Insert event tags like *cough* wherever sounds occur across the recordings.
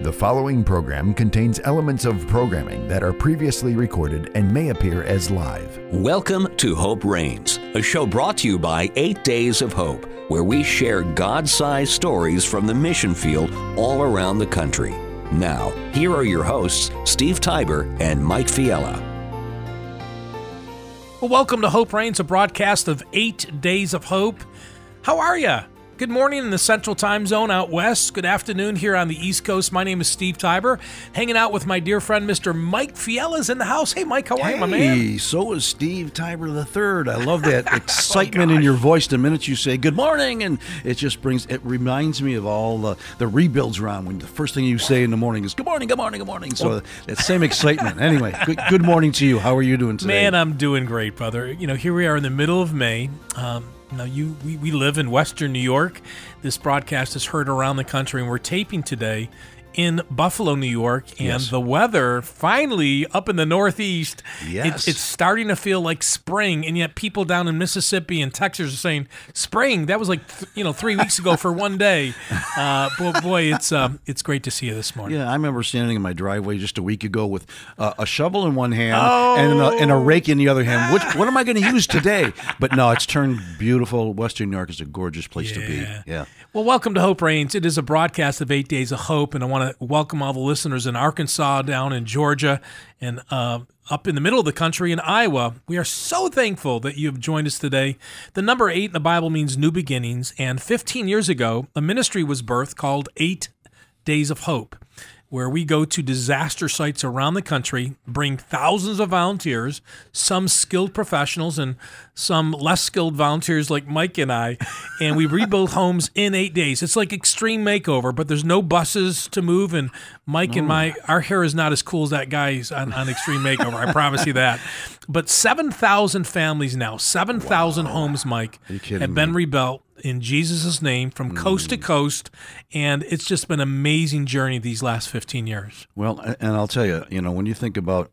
The following program contains elements of programming that are previously recorded and may appear as live. Welcome to Hope Reigns, a show brought to you by Eight Days of Hope, where we share God sized stories from the mission field all around the country. Now, here are your hosts, Steve Tybor and Mike Fiala. Well, welcome to Hope Reigns, a broadcast of Eight Days of Hope. How are you? Good morning in the Central Time Zone out west. Good afternoon here on the East Coast. My name is Steve Tybor, hanging out with my dear friend Mr. Mike Fiala's in the house. Hey, Mike, how are you, my man? Hey, so is Steve Tybor III. I love that *laughs* excitement in your voice the minute you say good morning, and it just brings. It reminds me of all the the rebuilds around when the first thing you say in the morning is good morning, good morning, good morning. So that same excitement. Anyway, *laughs* good, good morning to you. How are you doing today? Man, I'm doing great, brother. You know, here we are in the middle of May. Um, now, you we, we live in Western New York. This broadcast is heard around the country, and we're taping today in Buffalo, New York, and Yes. the weather finally up in the Northeast. Yes. It's, it's starting to feel like spring, and yet people down in Mississippi and Texas are saying spring. That was like th- you know three weeks ago for one day. Uh, boy, boy, it's um, it's great to see you this morning. Yeah, I remember standing in my driveway just a week ago with uh, a shovel in one hand and, a, and a rake in the other hand. Which what am I going to use today? But no, it's turned beautiful. Western New York is a gorgeous place to be. Yeah. Well, welcome to Hope Reigns. It is a broadcast of Eight Days of Hope, and I want to welcome all the listeners in Arkansas, down in Georgia, and uh, up in the middle of the country in Iowa. We are so thankful that you have joined us today. The number eight in the Bible means new beginnings, and 15 years ago, a ministry was birthed called Eight Days of Hope. Where we go to disaster sites around the country, bring thousands of volunteers, some skilled professionals and some less skilled volunteers like Mike and I, and we rebuild *laughs* homes in eight days. It's like extreme makeover, but there's no buses to move. And Mike and my, our hair is not as cool as that guy's on, on Extreme Makeover. I promise you that. But 7,000 families now, 7,000 homes, Mike, have been rebuilt in Jesus' name from coast to coast. And it's just been an amazing journey these last 15 years. Well, and I'll tell you, you know, when you think about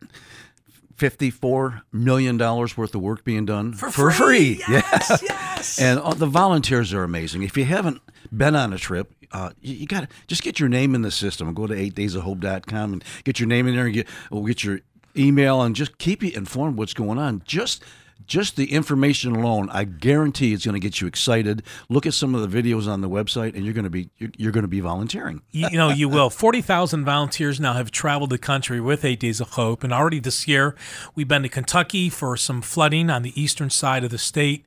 fifty-four million dollars worth of work being done for, free, Yes, yes. *laughs* and uh, the volunteers are amazing. If you haven't been on a trip, uh, you, you got to just get your name in the system. Go to eightdaysofhope.com and get your name in there and get get your email and just keep you informed what's going on. Just just the information alone, I guarantee it's going to get you excited. Look at some of the videos on the website, and you're going to be you're, going to be volunteering. you, you know, you will. 40,000 volunteers now have traveled the country with Eight Days of Hope. And already this year, we've been to Kentucky for some flooding on the eastern side of the state.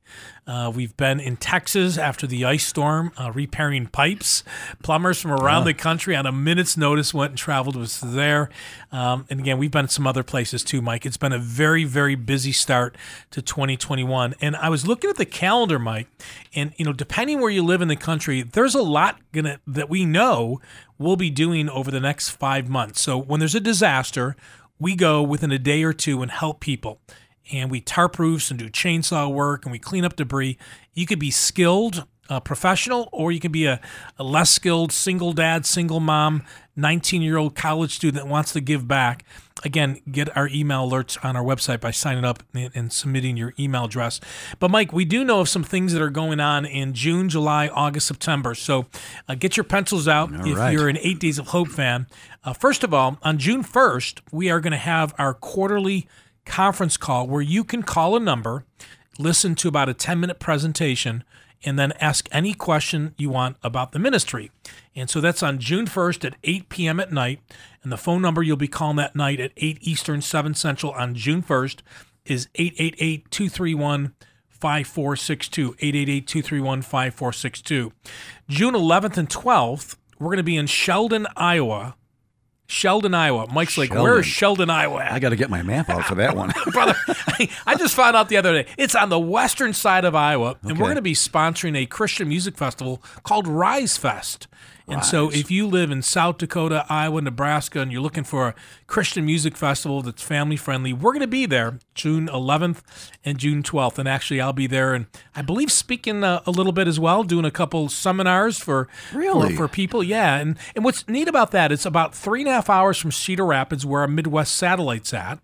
Uh, we've been in Texas after the ice storm, uh, repairing pipes. Plumbers from around the country on a minute's notice went and traveled with us there. Um, and again, we've been to some other places too, Mike. It's been a very, very busy start to 2021. And I was looking at the calendar, Mike, and you know, depending where you live in the country, there's a lot gonna that we know we'll be doing over the next five months. So when there's a disaster, we go within a day or two and help people. And we tarp roofs and do chainsaw work and we clean up debris. You could be skilled, uh, professional, or you can be a, a less skilled single dad, single mom, 19 year old college student that wants to give back. Again, get our email alerts on our website by signing up and, and submitting your email address. But, Mike, we do know of some things that are going on in June, July, August, September. So uh, get your pencils out if right. you're an Eight Days of Hope fan. Uh, first of all, on June 1st, we are going to have our quarterly conference call where you can call a number, listen to about a 10 minute presentation, and then ask any question you want about the ministry. And so that's on June 1st at 8 p.m. at night. And the phone number you'll be calling that night at 8 Eastern, 7 Central on June 1st is 888 231 5462. 888 231 5462. June 11th and 12th, we're going to be in Sheldon, Iowa. Sheldon, Iowa. Mike's like, where is Sheldon, Iowa at? I got to get my map out for that one. *laughs* brother. I just found out the other day. It's on the western side of Iowa, and we're going to be sponsoring a Christian music festival called Rise Fest. And so, if you live in South Dakota, Iowa, Nebraska, and you're looking for a Christian music festival that's family friendly, we're going to be there June 11th and June 12th. And actually, I'll be there, and I believe speaking uh, a little bit as well, doing a couple seminars for Really? for, for people. Yeah, and and what's neat about that, it's about three and a half hours from Cedar Rapids, where our Midwest satellite's at.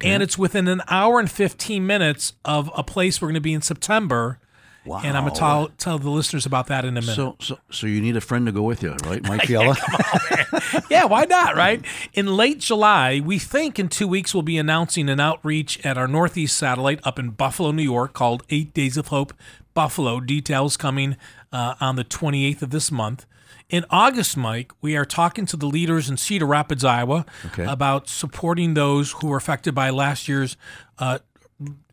And it's within an hour and 15 minutes of a place we're going to be in September And I'm going to tell, tell the listeners about that in a minute. So, so, so you need a friend to go with you, right, Mike *laughs* Fiala? *laughs* yeah, why not, right? In late July, we think in two weeks we'll be announcing an outreach at our Northeast satellite up in Buffalo, New York, called Eight Days of Hope Buffalo. Details coming uh, on the 28th of this month. In August, Mike, we are talking to the leaders in Cedar Rapids, Iowa, Okay. about supporting those who were affected by last year's uh,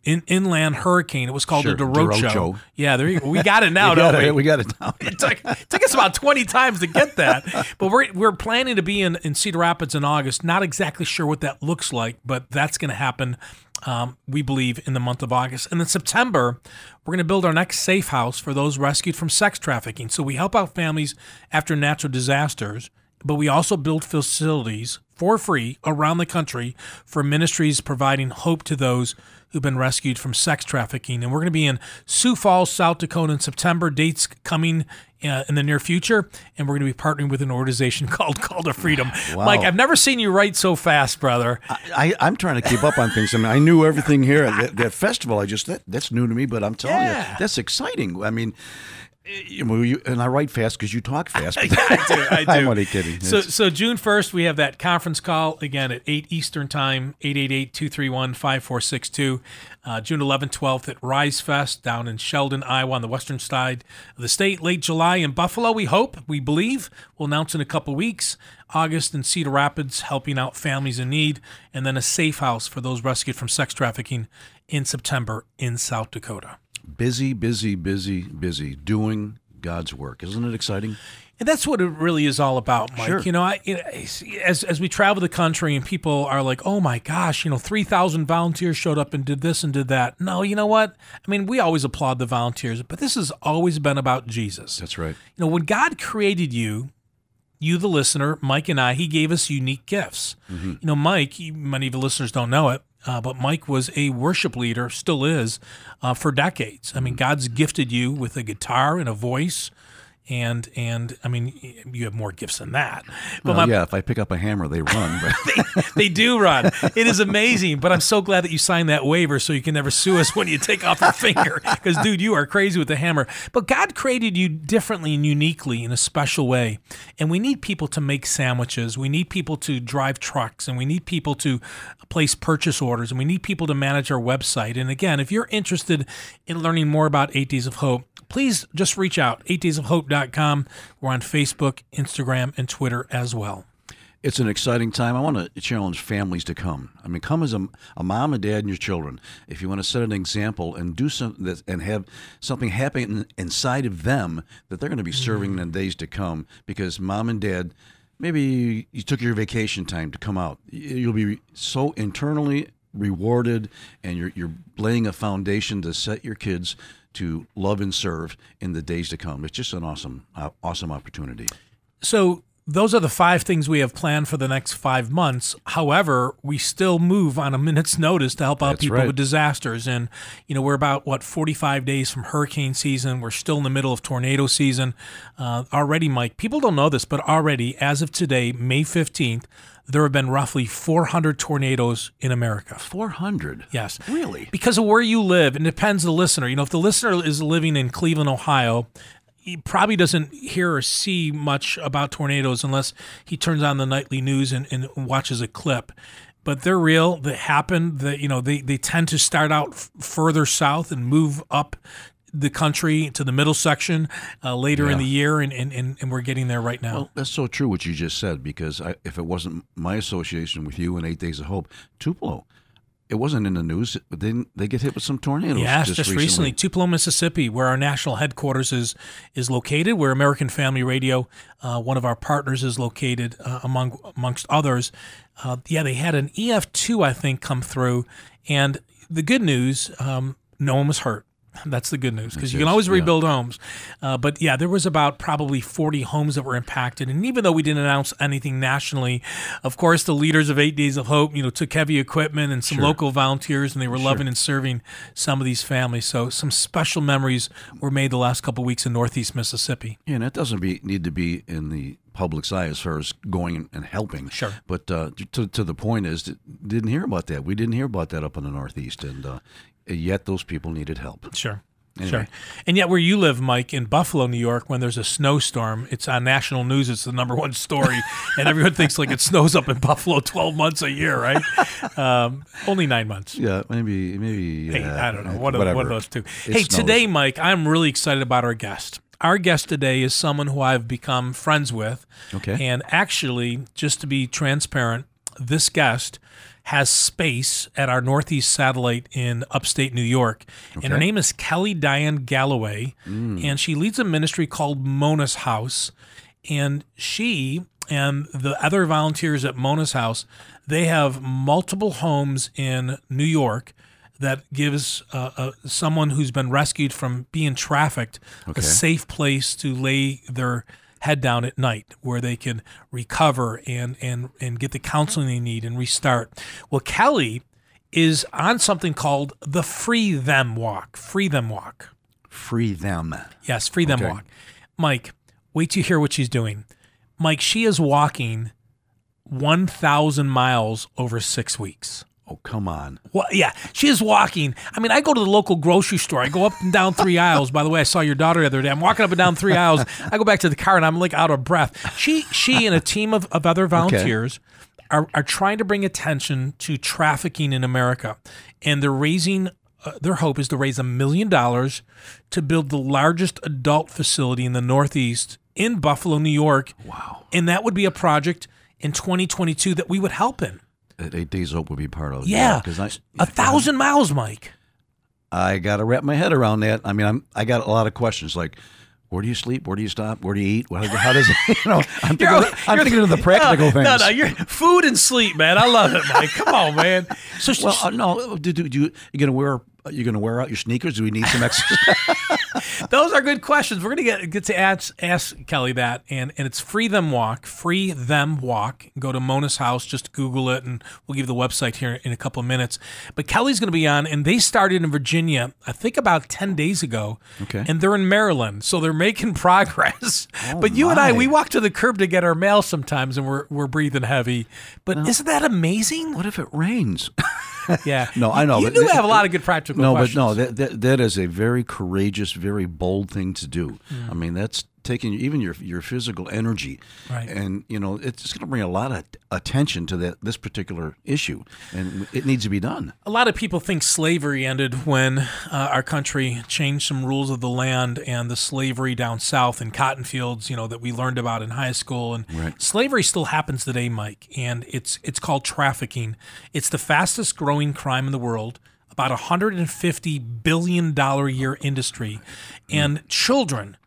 in, inland hurricane. It was called Sure, the derecho. derecho. Yeah, there you go. We got it now, *laughs* we, don't got we? it, we got it now. *laughs* it took, it took us about 20 times to get that. *laughs* But we're, we're planning to be in, in Cedar Rapids in August. Not exactly sure what that looks like, but that's going to happen, um, we believe, in the month of August. And then September, we're going to build our next safe house for those rescued from sex trafficking. So we help out families after natural disasters, but we also build facilities for free around the country for ministries providing hope to those who've been rescued from sex trafficking. And we're going to be in Sioux Falls, South Dakota in September. Dates coming uh, in the near future. And we're going to be partnering with an organization *laughs* called Call to Freedom. Wow. Mike, I've never seen you write so fast, brother. I, I'm trying to keep up on things. I mean, I knew everything here at that, that festival. I just that, that's new to me, but I'm telling Yeah. you, that's exciting. I mean, and I write fast because you talk fast. *laughs* I do. I *laughs* do. I'm only kidding. So, It's- so June 1st, we have that conference call again at 8 Eastern Time, 888 231 5462. Uh, June 11th, 12th at Rise Fest down in Sheldon, Iowa, on the western side of the state. Late July in Buffalo, we hope, we believe. We'll announce in a couple weeks. August in Cedar Rapids, helping out families in need. And then a safe house for those rescued from sex trafficking in September in South Dakota. Busy, busy, busy, busy doing God's work. Isn't it exciting? And that's what it really is all about, Mike. Sure. You know, I, as as we travel the country and people are like, "Oh my gosh, you know, three thousand volunteers showed up and did this and did that." No, you know what? I mean, we always applaud the volunteers, but this has always been about Jesus. That's right. You know, when God created you, you the listener, Mike and I, He gave us unique gifts. Mm-hmm. You know, Mike, many of the listeners don't know it, uh, but Mike was a worship leader, still is, uh, for decades. I mean, God's gifted you with a guitar and a voice. And and I mean, you have more gifts than that. But Well, my, yeah, if I pick up a hammer, they run. But *laughs* they do run. It is amazing. But I'm so glad that you signed that waiver so you can never sue us when you take off your finger. Because, dude, you are crazy with the hammer. But God created you differently and uniquely in a special way. And we need people to make sandwiches. We need people to drive trucks. And we need people to place purchase orders. And we need people to manage our website. And again, if you're interested in learning more about Eight Days of Hope, please just reach out, 8daysofhope.com. We're on Facebook, Instagram, and Twitter as well. it's an exciting time. I want to challenge families to come. I mean, come as a, a mom and dad and your children. If you want to set an example and do something and have something happen inside of them that they're going to be serving in the days to come, because mom and dad, maybe you took your vacation time to come out. You'll be so internally rewarded, and you're you're laying a foundation to set your kids to love and serve in the days to come. It's just an awesome, uh, awesome opportunity. So those are the five things we have planned for the next five months. However, we still move on a minute's notice to help out That's people right. with disasters. And, you know, we're about, what, 45 days from hurricane season. We're still in the middle of tornado season. Uh, already, Mike, people don't know this, but already, as of today, May 15th, there have been roughly 400 tornadoes in America. Four hundred. Yes. Really? Because of where you live, and it depends the listener. You know, if the listener is living in Cleveland, Ohio, he probably doesn't hear or see much about tornadoes unless he turns on the nightly news and, and watches a clip. But they're real. They happen. That you know, they, they tend to start out f- further south and move up the country to the middle section uh, later in the year, and, and, and, and we're getting there right now. Well, that's so true what you just said because I, if it wasn't my association with you and Eight Days of Hope, Tupelo, it wasn't in the news. But didn't they get hit with some tornadoes? Yes, just, recently. Tupelo, Mississippi, where our national headquarters is is located, where American Family Radio, uh, one of our partners, is located, uh, among amongst others. Uh, yeah, they had an EF2, I think, come through, and the good news, um, no one was hurt. *laughs* That's the good news because you can always yeah. rebuild homes. Uh, but yeah, there was about probably 40 homes that were impacted. And even though we didn't announce anything nationally, of course, the leaders of Eight Days of Hope, you know, took heavy equipment and some local volunteers, and they were loving and serving some of these families. So some special memories were made the last couple weeks in Northeast Mississippi. Yeah, and that doesn't be, need to be in the public's eye as far as going and helping. Sure. But uh, to, to the point is, didn't hear about that. We didn't hear about that up in the Northeast, and uh, yet those people needed help. Sure. Anyway. Sure. And yet, where you live, Mike, in Buffalo, New York, when there's a snowstorm, it's on national news. It's the number one story, *laughs* and everyone thinks like it snows up in Buffalo 12 months a year, right? Um, only nine months. Yeah, maybe maybe. Hey, uh, I don't know. One of, one of those two. It hey, snows. today, Mike, I'm really excited about our guest. Our guest today is someone who I've become friends with. Okay. And actually, just to be transparent, this guest has space at our Northeast satellite in upstate New York. And her name is Kelly Diane Galloway. And she leads a ministry called Mona's House. And she and the other volunteers at Mona's House, they have multiple homes in New York that gives uh, uh, someone who's been rescued from being trafficked Okay. a safe place to lay their head down at night where they can recover and and and get the counseling they need and restart. Well, Kelly is on something called the Free Them Walk. Free Them Walk. Free them. Yes, Free Them Okay. Walk. Mike, wait till you hear what she's doing. Mike, she is walking 1,000 miles over six weeks. Oh, come on. Well, yeah, she is walking. I mean, I go to the local grocery store. I go up and down three aisles. By the way, I saw your daughter the other day. I'm walking up and down three aisles. I go back to the car and I'm like out of breath. She, she, and a team of, of other volunteers are, are trying to bring attention to trafficking in America, and they're raising. Uh, their hope is to raise a million dollars to build the largest adult facility in the Northeast in Buffalo, New York. Wow. And that would be a project in 2022 that we would help in. Eight Days Hope would be part of. It. Yeah, because I a thousand miles, Mike. I got to wrap my head around that. I mean, I'm I got a lot of questions like. Where do you sleep? Where do you stop? Where do you eat? How does it? *laughs* You know, I'm thinking, You're- of, I'm you're- thinking of the *laughs* practical no, things. No, no, you're food and sleep, man. I love it, Mike. Come on, man. So, *laughs* Well, uh, no. Do, do, do you you gonna wear Uh, you gonna wear out your sneakers? Do we need some exercise? *laughs* *laughs* those are good questions. We're gonna get get to ask, ask Kelly that, and and it's free them walk, free them walk. Go to Mona's house, just Google it, and we'll give you the website here in a couple of minutes. But Kelly's gonna be on, and they started in Virginia, I think about ten days ago. Okay. And they're in Maryland, so they're making *laughs* progress. Oh, but you and I, we walk to the curb to get our mail sometimes, and we're we're breathing heavy. But isn't that amazing? what if it rains? *laughs* Yeah. No, I know, You but do th- have a lot of good practical no, questions. but no, that, that that is a very courageous, very bold thing to do. Mm. I mean, that's taking even your your physical energy, Right. and you know, it's going to bring a lot of attention to that this particular issue, and it needs to be done. A lot of people think slavery ended when uh, our country changed some rules of the land and the slavery down south in cotton fields, you know, that we learned about in high school. And Right. slavery still happens today, Mike, and it's it's called trafficking. It's the fastest growing crime in the world. About a hundred and fifty billion dollar a year industry, and children,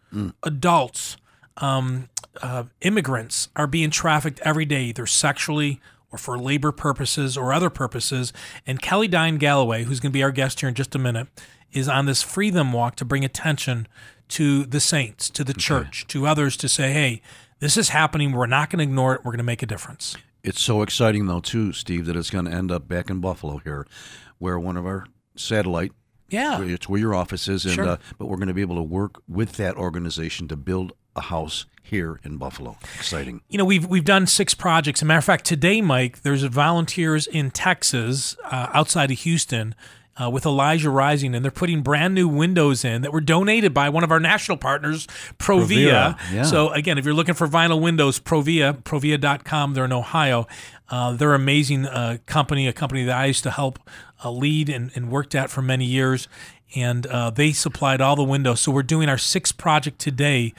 adults, um, uh, immigrants are being trafficked every day, either sexually or for labor purposes or other purposes. And Kelly Diane Galloway, who's going to be our guest here in just a minute, is on this Free Them Walk to bring attention to the saints, to the church, to others to say, hey, this is happening. We're not going to ignore it. We're going to make a difference. It's so exciting though too, Steve, that it's going to end up back in Buffalo here, where one of our satellite. Yeah. It's where your office is, and Sure. uh, but we're going to be able to work with that organization to build a house here in Buffalo. Exciting. you know we've we've done six projects. As a matter of fact, today, Mike, there's volunteers in Texas, uh, outside of Houston, uh, with Elijah Rising, and they're putting brand new windows in that were donated by one of our national partners, Provia. Provia, yeah. So again, if you're looking for vinyl windows, Provia, Provia.com. They're in Ohio. Uh, they're an amazing uh, company, a company that I used to help uh, lead and, and worked at for many years. And uh, they supplied all the windows. So we're doing our sixth project today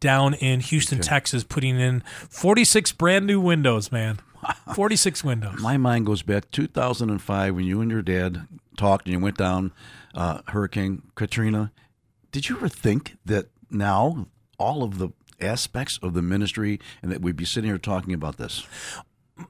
down in Houston, Texas, putting in 46 brand new windows, man. *laughs* 46 windows. My mind goes back to 2005 when you and your dad talked and you went down uh, Hurricane Katrina. Did you ever think that now all of the aspects of the ministry and that we'd be sitting here talking about this?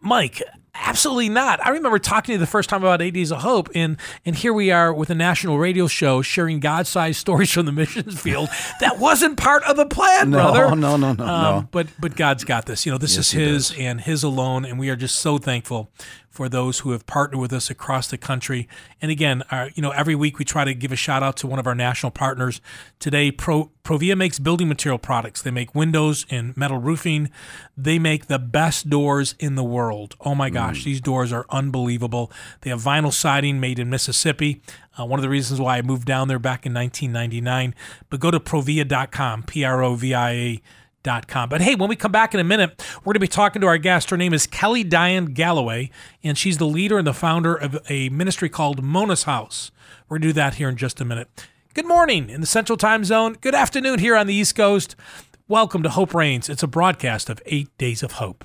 Mike, absolutely not. I remember talking to you the first time about Eight Days of Hope, and and here we are with a national radio show sharing God-sized *laughs* stories from the missions field. That wasn't part of the plan, No, brother. no, no, no, no. But but God's got this. You know, this is His and His alone, and we are just so thankful for those who have partnered with us across the country. And again, our, you know, every week we try to give a shout out to one of our national partners. Today, Pro, Provia makes building material products. They make windows and metal roofing. They make the best doors in the world. Oh my Mm. gosh, these doors are unbelievable. They have vinyl siding made in Mississippi. Uh, one of the reasons why I moved down there back in 1999. But go to provia.com, P R O V I A. But hey, when we come back in a minute, we're going to be talking to our guest. Her name is Kelly Diane Galloway, and she's the leader and the founder of a ministry called Mona's House. We're going to do that here in just a minute. Good morning in the Central Time Zone. Good afternoon here on the East Coast. Welcome to Hope Reigns. It's a broadcast of Eight Days of Hope.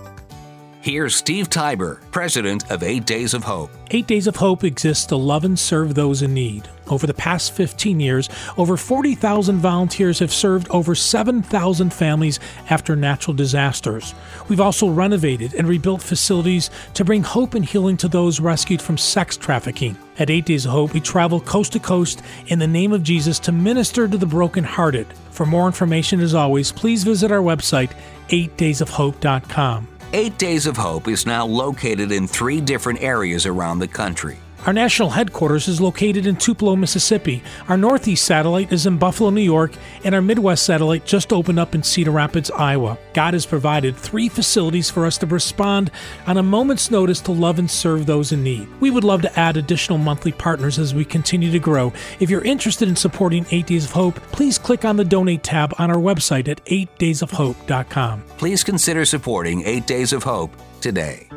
Here's Steve Tybor, president of Eight Days of Hope. Eight Days of Hope exists to love and serve those in need. Over the past 15 years, over 40,000 volunteers have served over 7,000 families after natural disasters. We've also renovated and rebuilt facilities to bring hope and healing to those rescued from sex trafficking. At Eight Days of Hope, we travel coast to coast in the name of Jesus to minister to the brokenhearted. For more information, as always, please visit our website, 8daysofhope.com. Eight Days of Hope is now located in three different areas around the country. Our national headquarters is located in Tupelo, Mississippi. Our Northeast satellite is in Buffalo, New York, and our Midwest satellite just opened up in Cedar Rapids, Iowa. God has provided three facilities for us to respond on a moment's notice to love and serve those in need. We would love to add additional monthly partners as we continue to grow. If you're interested in supporting 8 Days of Hope, please click on the donate tab on our website at 8daysofhope.com. Please consider supporting Eight Days of Hope today.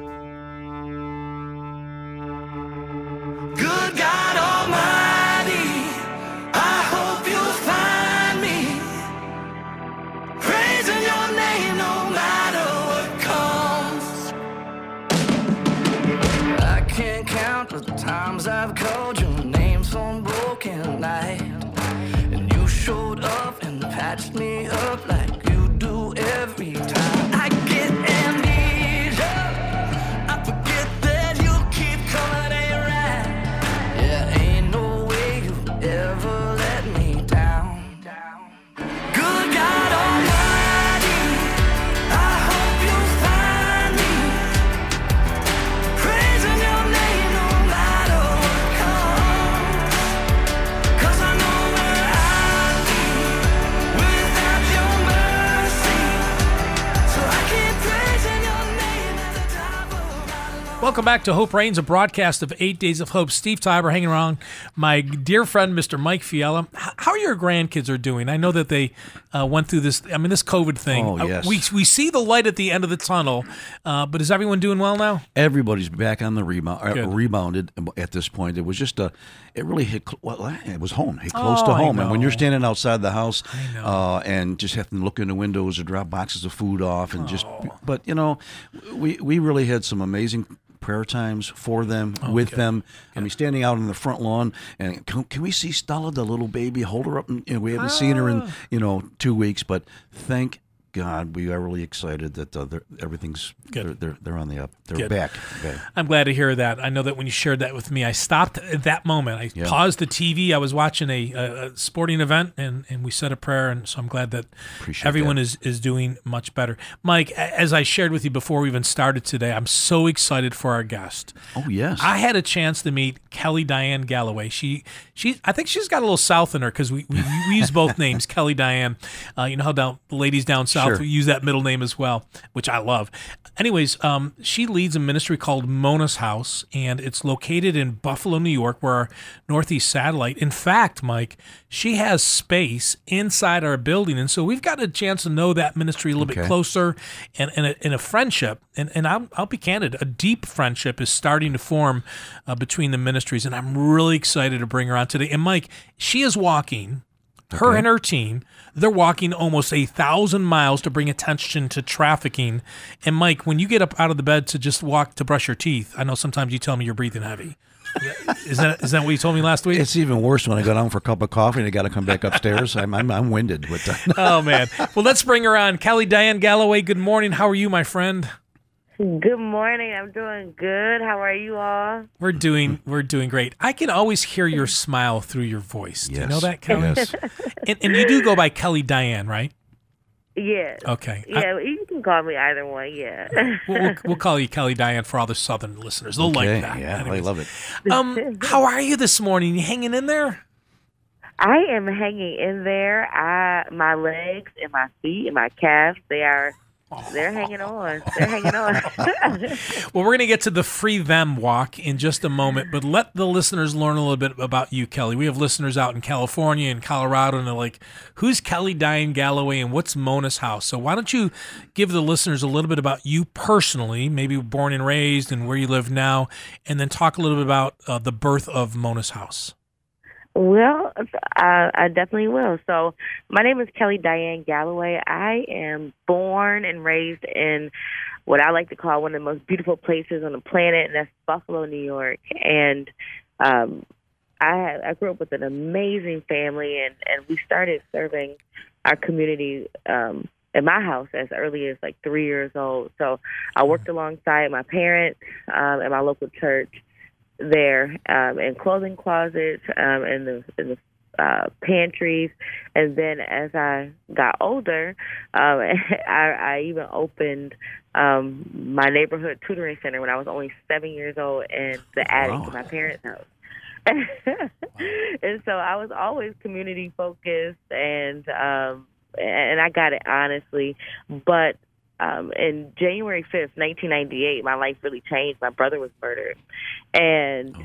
Welcome back to Hope Reigns, a broadcast of Eight Days of Hope. Steve Tybor hanging around my dear friend, Mr. Mike Fiala. How are your grandkids are doing? I know that they uh, went through this. I mean, this COVID thing. Oh, Uh, yes. we we see the light at the end of the tunnel, uh, but is everyone doing well now? Everybody's back on the rebound, uh, rebounded at this point. It was just a, it really hit. Well, it was home. Hit close Oh, to home, and when you're standing outside the house, uh, and just having to look in the windows or drop boxes of food off, and just. Oh. But you know, we we really had some amazing prayer times for them, with good. them. I mean, standing out on the front lawn, and can, can we see Stella, the little baby? Hold her up. And, you know, we haven't seen her in Ah. you know two weeks, but thank. God, we are really excited that uh, everything's Good. They're, they're they're on the up. They're Good. back. Okay. I'm glad to hear that. I know that when you shared that with me, I stopped at that moment. I Yeah. paused the TV. I was watching a, a, a sporting event, and, and we said a prayer. And so I'm glad that Appreciate everyone that. is is doing much better. Mike, as I shared with you before we even started today, I'm so excited for our guest. Oh yes. I had a chance to meet Kelly Diane Galloway. She, she, I think she's got a little South in her because we, we, we use both *laughs* names, Kelly Diane. Uh, you know how down the ladies down south Sure. we use that middle name as well, which I love. Anyways, um, she leads a ministry called Mona's House, and it's located in Buffalo, New York, where our Northeast satellite. In fact, Mike, she has space inside our building, and so we've got a chance to know that ministry a little bit closer, and and a, and a friendship. And and I'll, I'll be candid, a deep friendship is starting to form uh, between the ministries, and I'm really excited to bring her on today. And Mike, she is walking. Her Okay. and her team, they're walking almost a thousand miles to bring attention to trafficking. And Mike, when you get up out of the bed to just walk to brush your teeth, I know sometimes you tell me you're breathing heavy. Is that is that what you told me last week? It's even worse when I go down for a cup of coffee and I got to come back upstairs. I'm, I'm I'm winded with that. *laughs* oh man. Well, let's bring her on. Kelly Diane Galloway. Good morning. How are you, my friend? Good morning. I'm doing good. How are you all? We're doing we're doing great. I can always hear your smile through your voice. Do you know that, Kelly? Yes. *laughs* And, and you do go by Kelly Diane, right? Yes. Okay. I- Yeah, you can call me either one. Yeah. we'll, we'll, *laughs* we'll call you Kelly Diane for all the Southern listeners. They'll Okay, like that. Yeah, I Anyways. love it. Um, *laughs* how are you this morning? You hanging in there? I am hanging in there. I my legs and my feet and my calves, they are they're hanging on. They're hanging on. *laughs* Well, we're going to get to the free them walk in just a moment, but let the listeners learn a little bit about you, Kelly. We have listeners out in California and Colorado, and they're like, who's Kelly Diane Galloway and what's Mona's house? So, why don't you give the listeners a little bit about you personally, maybe born and raised and where you live now, and then talk a little bit about uh, the birth of Mona's house? Well, I, I definitely will. So, my name is Kelly Diane Galloway. I am born and raised in what I like to call one of the most beautiful places on the planet, and that's Buffalo, New York. And um, I, I grew up with an amazing family, and, and we started serving our community um, in my house as early as like three years old. So, I worked alongside my parents um, my local church there um, in clothing closets, um, in the in the uh, pantries, and then as I got older, um, *laughs* I, I even opened um, my neighborhood tutoring center when I was only seven years old in the attic Wow. of my parents' house. *laughs* and so I was always community focused, and um, and I got it honestly, but um, in January 5th, 1998, my life really changed. My brother was murdered, and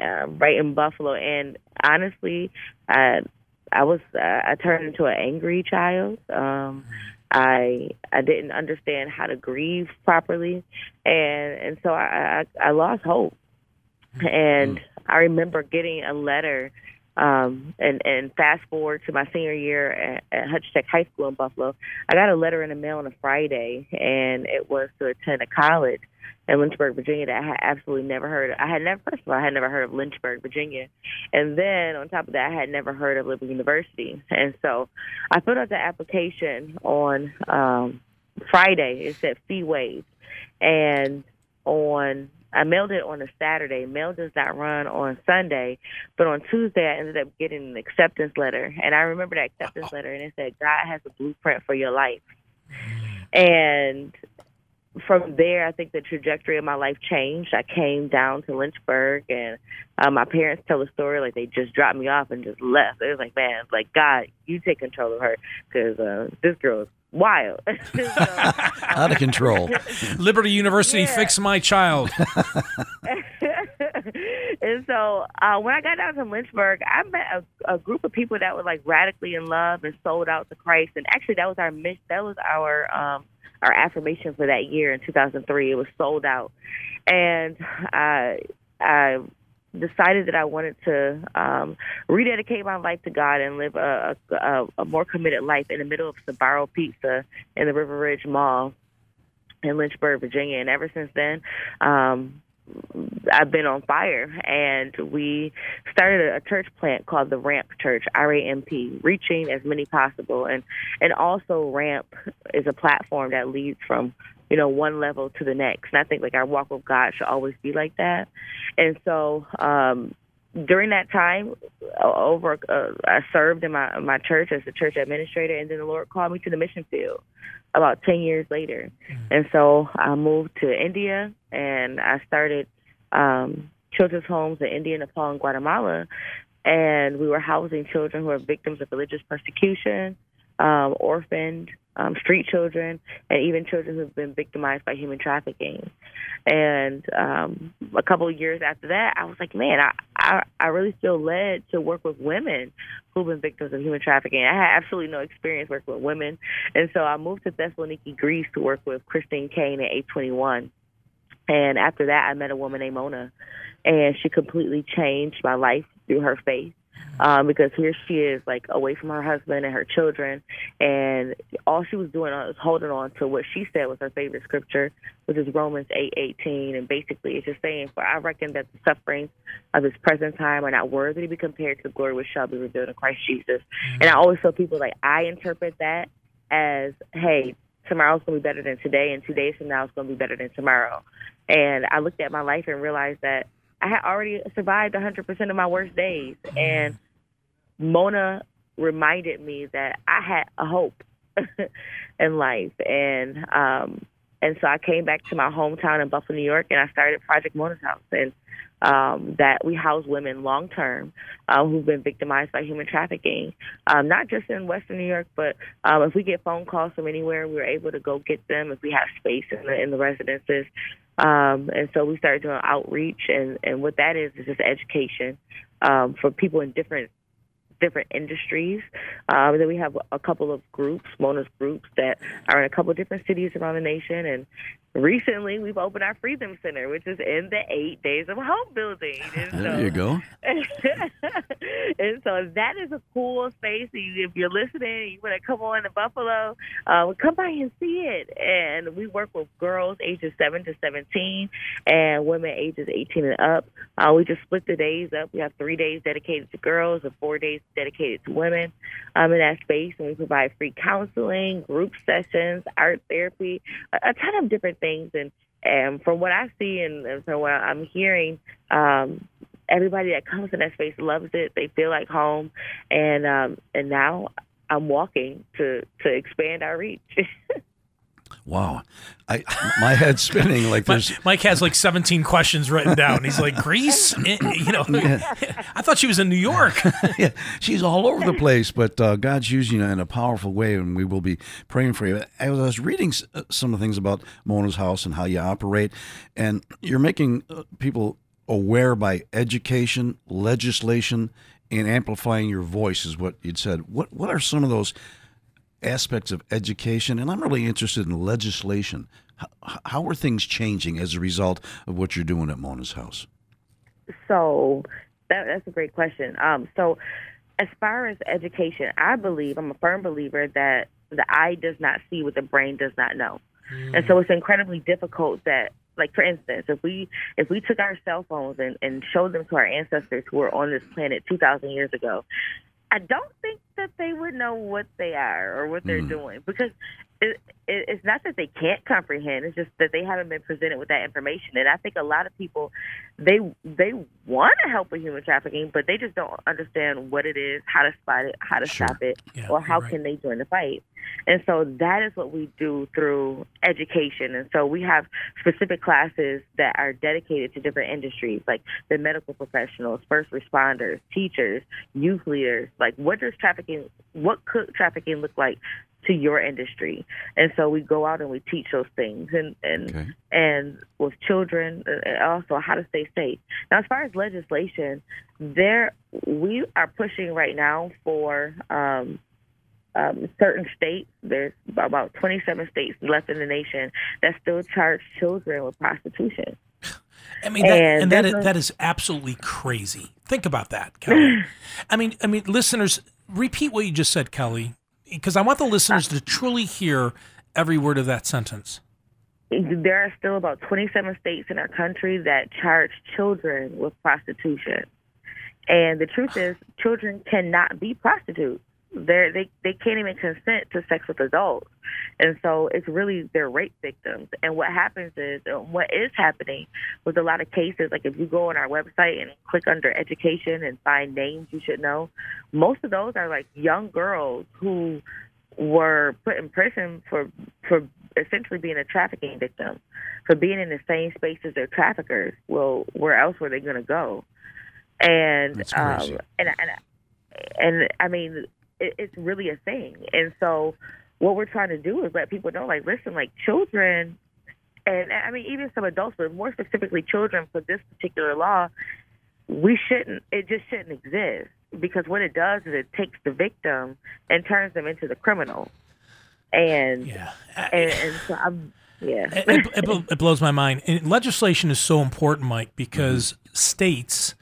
um, right in Buffalo. And honestly, I, I was uh, I turned into an angry child. Um, I I didn't understand how to grieve properly, and and so I I, I lost hope. And I remember getting a letter um, and and fast forward to my senior year at, at Hutch Tech High School in Buffalo, I got a letter in the mail on a Friday, and it was to attend a college in Lynchburg, Virginia that I had absolutely never heard. Of. I had never, first of all, I had never heard of Lynchburg, Virginia, and then on top of that, I had never heard of Liberty University, and so I filled out the application on um, Friday. It said fee waived, and on I mailed it on a Saturday. Mail does not run on Sunday, but on Tuesday I ended up getting an acceptance letter, and I remember that acceptance letter, and it said God has a blueprint for your life, and from there, I think the trajectory of my life changed. I came down to Lynchburg, and uh, my parents tell the story like they just dropped me off and just left. It was like, man, like God, you take control of her because uh, this girl is wild. *laughs* So, *laughs* Out of control. *laughs* Liberty University, Yeah. fix my child. and so uh, when I got down to Lynchburg, I met a, a group of people that were like radically in love and sold out to Christ. And actually, that was our mission. That was our um, our affirmation for that year in 2003. It was sold out, and I I decided that I wanted to um, rededicate my life to God and live a, a, a more committed life in the middle of Sbarro Pizza in the River Ridge Mall in Lynchburg, Virginia. And ever since then, um, I've been on fire, and we started a, church plant called the Ramp Church, R A M P, reaching as many possible, and and also Ramp is a platform that leads from you know one level to the next. And I think like our walk with God should always be like that. And so um, during that time, over uh, I served in my my church as a church administrator, and then the Lord called me to the mission field about 10 years later. And so I moved to India and I started um, children's homes in India, Nepal, and Guatemala. And we were housing children who are victims of religious persecution, um, orphaned, um, street children, and even children who've been victimized by human trafficking. And um, a couple of years after that, I was like, man, I, I, I really feel led to work with women who've been victims of human trafficking. I had absolutely no experience working with women. And so I moved to Thessaloniki, Greece to work with Christine Caine at A21. And after that, I met a woman named Mona, and she completely changed my life through her faith. Um, because here she is, like away from her husband and her children, and all she was doing was holding on to what she said was her favorite scripture, which is Romans eight eighteen, and basically it's just saying, "For I reckon that the sufferings of this present time are not worthy to be compared to the glory which shall be revealed in Christ Jesus." And I always tell people like I interpret that as, "Hey, tomorrow's going to be better than today, and two days from now it's going to be better than tomorrow. And I looked at my life and realized that I had already survived 100% of my worst days. And Mona reminded me that I had a hope *laughs* in life, and um, and so I came back to my hometown in Buffalo, New York, and I started Project Mona's House, and um, that we house women long term um, who've been victimized by human trafficking, um, not just in Western New York, but um, if we get phone calls from anywhere, we're able to go get them if we have space in the, in the residences. Um, and so we started doing outreach, and, and what that is is just education um, for people in different different industries. Um, then we have a couple of groups, Mona's groups, that are in a couple of different cities around the nation. And recently, we've opened our Freedom Center, which is in the Eight Days of Hope building. And There so- you go. *laughs* and so that is a cool space. If you're listening, you want to come on to Buffalo, uh, come by and see it. And we work with girls ages 7 to 17 and women ages 18 and up. Uh, we just split the days up. We have three days dedicated to girls and four days dedicated to women um, in that space. And we provide free counseling, group sessions, art therapy, a, a ton of different things. And and from what I see and, and from what I'm hearing, um, everybody that comes in that space loves it. They feel like home, and um, and now I'm walking to to expand our reach. *laughs* Wow, I my head's spinning like there's. Mike has like 17 questions written down. He's like, Greece? *laughs* Eh, You know, I thought she was in New York. *laughs* yeah, she's all over the place, but uh, God's using her in a powerful way, and we will be praying for you. I was reading uh, some of the things about Mona's house and how you operate, and you're making uh, people aware by education, legislation, and amplifying your voice is what you'd said. What what are some of those aspects of education? And I'm really interested in legislation. How, how are things changing as a result of what you're doing at Mona's house? So that, that's a great question. Um, so as far as education, I believe I'm a firm believer that the eye does not see what the brain does not know, and so it's incredibly difficult that. Like for instance, if we if we took our cell phones and, and showed them to our ancestors who were on this planet two thousand years ago, I don't think that they would know what they are or what they're hmm. doing because it, it, it's not that they can't comprehend. It's just that they haven't been presented with that information. And I think a lot of people they they want to help with human trafficking, but they just don't understand what it is, how to spot it, how to Sure. stop it, Yeah, or how right. can they join the fight. And so that is what we do through education. And so we have specific classes that are dedicated to different industries, like the medical professionals, first responders, teachers, youth leaders. Like, what does trafficking, what could trafficking look like to your industry? And so we go out and we teach those things, and and Okay. and with children, and also how to stay safe. Now, as far as legislation, there we are pushing right now for. Um, um, certain states, there's about 27 states left in the nation that still charge children with prostitution. *sighs* I mean, that, And and that a- that is absolutely crazy. Think about that, Kelly. *laughs* I mean, I mean, listeners, repeat what you just said, Kelly, because I want the listeners to truly hear every word of that sentence. There are still about 27 states in our country that charge children with prostitution. And the truth is, children cannot be prostitutes. They're, they they can't even consent to sex with adults, and so it's really they're rape victims. And what happens is, uh, what is happening with a lot of cases, like if you go on our website and click under education and find names you should know, most of those are like young girls who were put in prison for for essentially being a trafficking victim, for being in the same space as their traffickers. Well, where else were they going to go? And um, and and and I mean, it, it's really a thing. And so, what we're trying to do is let people know, like, listen, like children, and I mean, even some adults, but more specifically children, for this particular law, we shouldn't. It just shouldn't exist because what it does is it takes the victim and turns them into the criminal. And Yeah. and, and so I'm yeah. it, it, it blows my mind. And legislation is so important, Mike, because Mm-hmm. states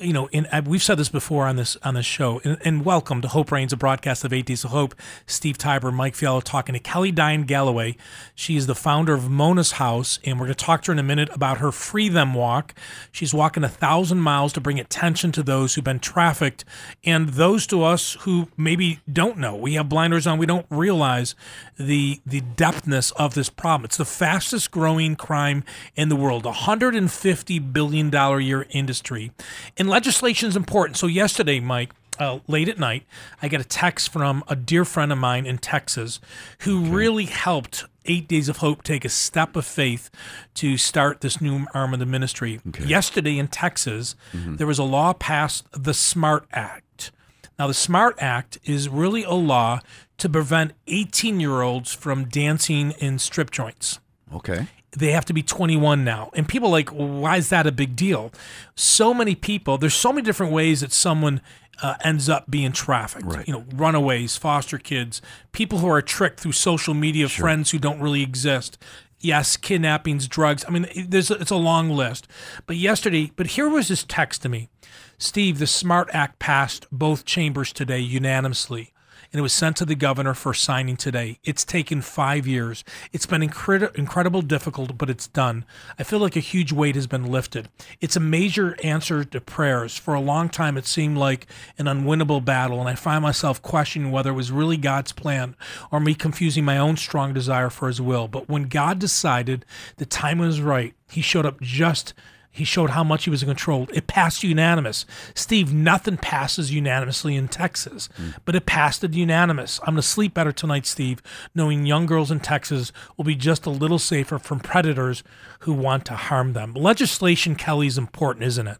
you know, in, uh, we've said this before on this on this show, and, and, welcome to Hope Reigns, a broadcast of Eight Days of Hope. Steve Tybor, Mike Fiala, talking to Kelly Diane Galloway. She is the founder of Mona's House, and we're going to talk to her in a minute about her Free Them Walk. She's walking a thousand miles to bring attention to those who've been trafficked, and those to us who maybe don't know. We have blinders on; we don't realize the the depthness of this problem. It's the fastest growing crime in the world, a hundred and fifty billion dollar year industry, and legislation is important. So yesterday, Mike, uh, late at night, I get a text from a dear friend of mine in Texas who okay. really helped Eight Days of Hope take a step of faith to start this new arm of the ministry. Okay. Yesterday in Texas, mm-hmm. there was a law passed, the SMART Act. Now, the SMART Act is really a law to prevent 18 year olds from dancing in strip joints. Okay they have to be 21 now. And people like, well, why is that a big deal? So many people, there's so many different ways that someone uh, ends up being trafficked. Right. You know, runaways, foster kids, people who are tricked through social media, sure. friends who don't really exist. Yes, kidnappings, drugs. I mean, there's it's a long list. But yesterday, but here was this text to me. Steve, the SMART Act passed both chambers today unanimously and it was sent to the governor for signing today. It's taken five years. It's been incredi- incredible difficult, but it's done. I feel like a huge weight has been lifted. It's a major answer to prayers. For a long time, it seemed like an unwinnable battle, and I find myself questioning whether it was really God's plan or me confusing my own strong desire for His will. But when God decided the time was right, He showed up just he showed how much he was in control. It passed unanimous. Steve, nothing passes unanimously in Texas, mm. but it passed it unanimous. I'm going to sleep better tonight, Steve, knowing young girls in Texas will be just a little safer from predators who want to harm them. Legislation, Kelly, is important, isn't it?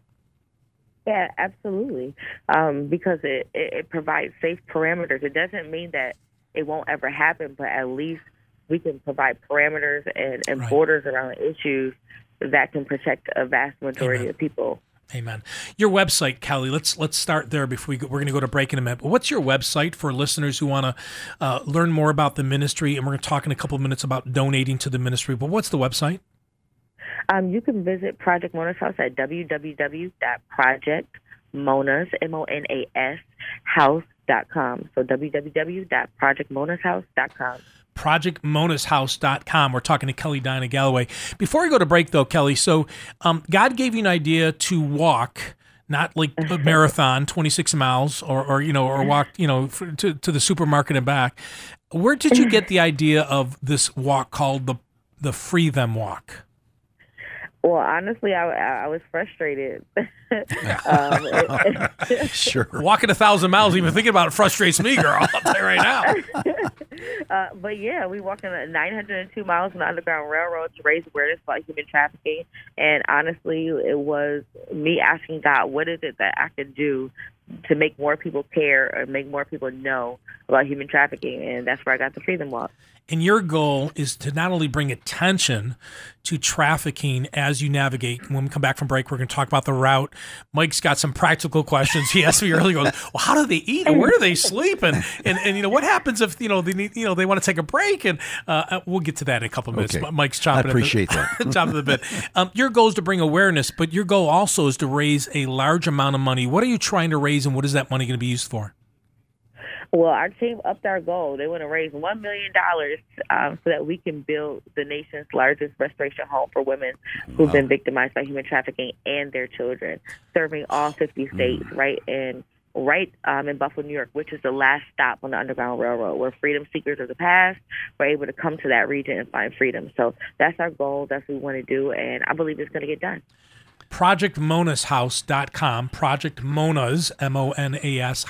Yeah, absolutely. Um, because it, it, it provides safe parameters. It doesn't mean that it won't ever happen, but at least we can provide parameters and, and right. borders around issues that can protect a vast majority Amen. of people. Amen. Your website, Kelly. Let's let's start there before we go, we're going to go to break in a minute. But what's your website for listeners who want to uh, learn more about the ministry? And we're going to talk in a couple of minutes about donating to the ministry. But what's the website? Um, you can visit Project Mona's House at www.projectmonas m o n a s house.com. So www.projectmonashouse.com projectmonashouse.com. We're talking to Kelly Diane Galloway. Before we go to break, though, Kelly, so um, God gave you an idea to walk. Not like a *laughs* marathon, 26 miles, or, or you know, or walk, you know, for, to, to the supermarket and back. Where did you get the idea of this walk called the the Free Them Walk? Well, honestly, I, I was frustrated. *laughs* um, *laughs* *laughs* sure. Walking a thousand miles, even thinking about it frustrates me, girl. I'll tell you right now. Uh, but yeah, we walked in 902 miles on the Underground Railroad to raise awareness about human trafficking. And honestly, it was me asking God, what is it that I can do to make more people care or make more people know about human trafficking? And that's where I got the Free Them Walk. And your goal is to not only bring attention to trafficking as you navigate. When we come back from break, we're going to talk about the route. Mike's got some practical questions. He asked me earlier, goes, "Well, how do they eat and where do they sleep and and, and you know what happens if you know they need you know they want to take a break and uh, uh we'll get to that in a couple of minutes." Okay. Mike's chopping. I appreciate the, that. *laughs* of the bit. Um, your goal is to bring awareness, but your goal also is to raise a large amount of money. What are you trying to raise, and what is that money going to be used for? Well, our team upped our goal. They want to raise $1 million um, so that we can build the nation's largest restoration home for women who've wow. been victimized by human trafficking and their children, serving all 50 hmm. states, mm. right in right um, in Buffalo, New York, which is the last stop on the Underground Railroad, where freedom seekers of the past were able to come to that region and find freedom. So that's our goal. That's what we want to do, and I believe it's going to get done projectmonashouse.com, Project Monas, M O N A S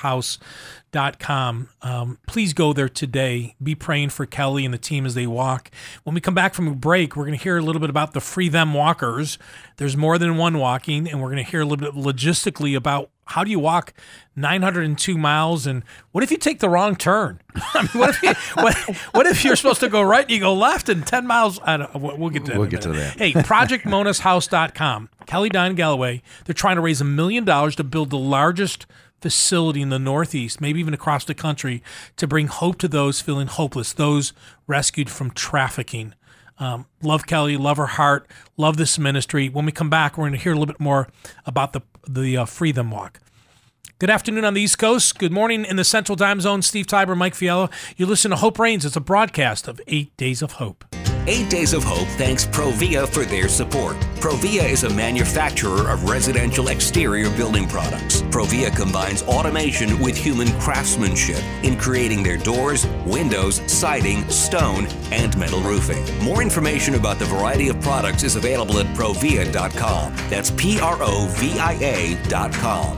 house.com. Um, please go there today. Be praying for Kelly and the team as they walk. When we come back from a break, we're going to hear a little bit about the Free Them Walkers. There's more than one walking, and we're going to hear a little bit logistically about how do you walk 902 miles and what if you take the wrong turn *laughs* I mean, what if you, what, what, if you're supposed to go right and you go left and 10 miles I don't, we'll get to that we'll get to that hey projectmonashouse.com kelly diane galloway they're trying to raise a million dollars to build the largest facility in the northeast maybe even across the country to bring hope to those feeling hopeless those rescued from trafficking Um, love Kelly, love her heart, love this ministry. When we come back, we're going to hear a little bit more about the the uh, Free Them Walk. Good afternoon on the East Coast. Good morning in the Central Time Zone. Steve Tybor, Mike Fiala. You listen to Hope Reigns. It's a broadcast of Eight Days of Hope. Eight Days of Hope thanks Provia for their support. Provia is a manufacturer of residential exterior building products. Provia combines automation with human craftsmanship in creating their doors, windows, siding, stone, and metal roofing. More information about the variety of products is available at provia.com. That's P R O V I A.com.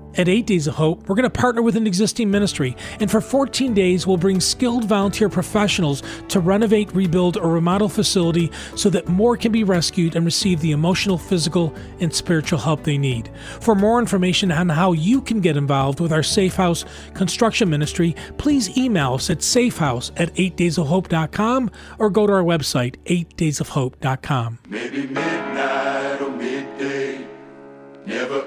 At 8 Days of Hope, we're going to partner with an existing ministry, and for 14 days, we'll bring skilled volunteer professionals to renovate, rebuild, or remodel facility so that more can be rescued and receive the emotional, physical, and spiritual help they need. For more information on how you can get involved with our Safe House construction ministry, please email us at safehouse at 8daysofhope.com or go to our website, 8daysofhope.com. Maybe midnight or midday, never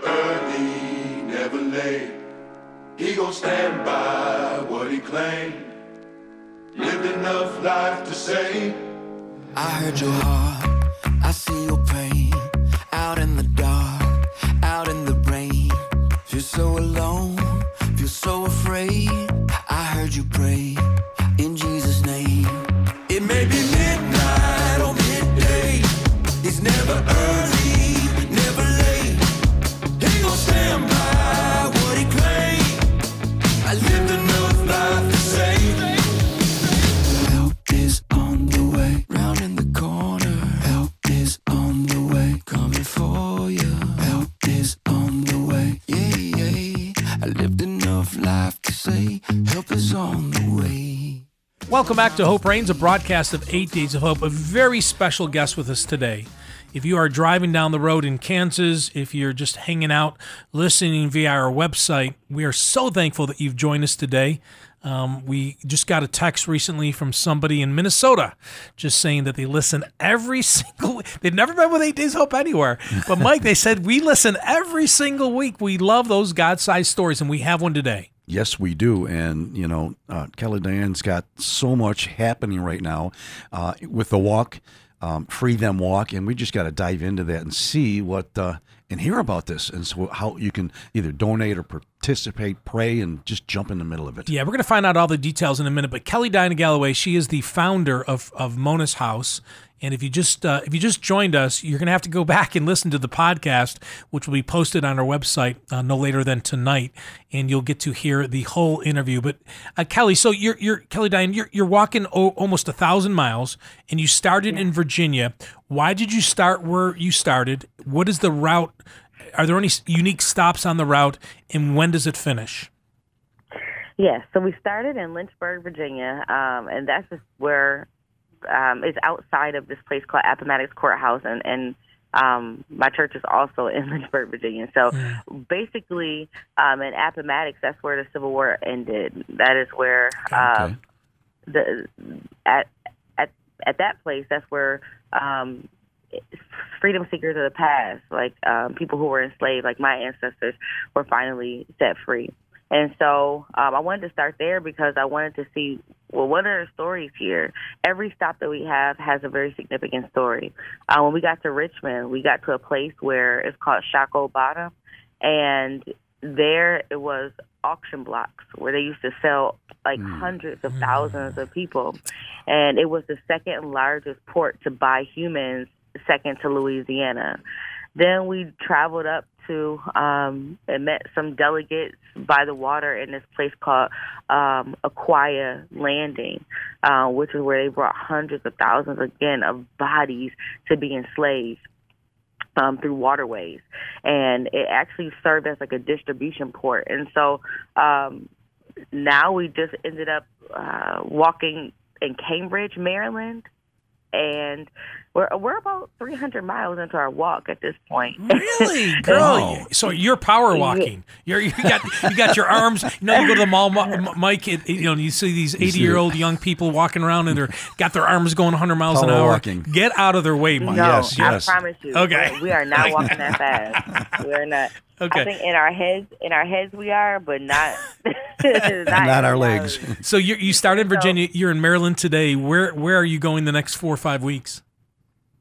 He gon' stand by what he claimed. Lived enough life to say. I heard your heart, I see your pain. Out in the dark, out in the rain. Feel so alone, feel so afraid. I heard you pray is on the way. Welcome back to Hope Reigns, a broadcast of Eight Days of Hope. A very special guest with us today. If you are driving down the road in Kansas, if you're just hanging out, listening via our website, we are so thankful that you've joined us today. Um, we just got a text recently from somebody in Minnesota just saying that they listen every *laughs* single week. They've never been with Eight Days Hope anywhere. But, Mike, they said we listen every single week. We love those God sized stories, and we have one today. Yes, we do. And, you know, uh, Kelly Diane's got so much happening right now uh, with the walk, um, Free Them Walk. And we just got to dive into that and see what, uh, and hear about this. And so how you can either donate or participate, pray, and just jump in the middle of it. Yeah, we're going to find out all the details in a minute. But Kelly Diane Galloway, she is the founder of, of Mona's House. And if you just uh, if you just joined us, you're going to have to go *laughs* back and listen to the podcast, which will be posted on our website uh, no later than tonight, and you'll get to hear the whole interview. But uh, Kelly, so you're you're Kelly Diane, you're you're walking o- almost a thousand miles, and you started in Virginia. Why did you start where you started? What is the route? Are there any unique stops on the route, and when does it finish? Yes, so we started in Lynchburg, Virginia, um, and that's just where um, it's outside of this place called Appomattox Courthouse, and, and um, my church is also *laughs* in Lynchburg, Virginia. So basically, um, in Appomattox, that's where the Civil War ended. That is where um, the at at at that place. That's where um, freedom seekers of the past, like um, people who were enslaved, like my ancestors, were finally set free. And so um, I wanted to start there because I wanted to see, well, what are the stories here? Every stop that we have has a very significant story. Uh, when we got to Richmond, we got to a place where it's called Shockoe Bottom. And there it was auction blocks where they used to sell like hundreds of thousands of people. And it was the second largest port to buy humans, second to Louisiana. Then we traveled up to um, and met some delegates by the water in this place called um, Aquia Landing, uh, which is where they brought hundreds of thousands again of bodies to be enslaved. um, through waterways, and it actually served as like a distribution port. And so um, now we just ended up uh, walking in Cambridge, Maryland, and we're we're about 300 miles into our walk at this point. Really, *laughs* girl? Wow. So you're power walking. You're you got you got your arms. You know, you go to the mall, Mike. It, you know, you see these 80 year old young people walking around and they're got their arms going 100 miles an Power hour. walking. Get out of their way, Mike. no, Yes, yes. I promise you. Okay. we are not walking that fast. *laughs* We are not. Okay. I think in our heads, in our heads, we are, but not *laughs* not, Not our legs. So you you started in Virginia. You're in Maryland today. Where where are you going the next four or five weeks?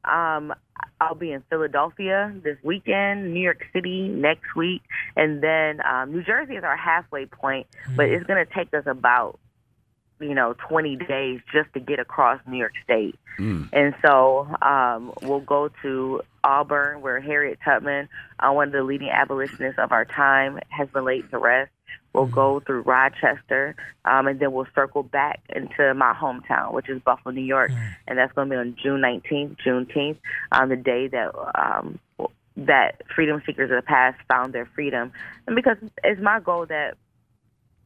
Um, I'll be in Philadelphia this weekend, New York City next week, and then um, New Jersey is our halfway point, but it's going to take us about you know 20 days just to get across New York State. And so um, we'll go to Auburn, where Harriet Tubman, uh, one of the leading abolitionists of our time, has been laid to rest. We'll go through Rochester, um, and then we'll circle back into my hometown, which is Buffalo, New York, and that's going to be on June 19th, Juneteenth, on the day that um, that freedom seekers of the past found their freedom, and because it's my goal that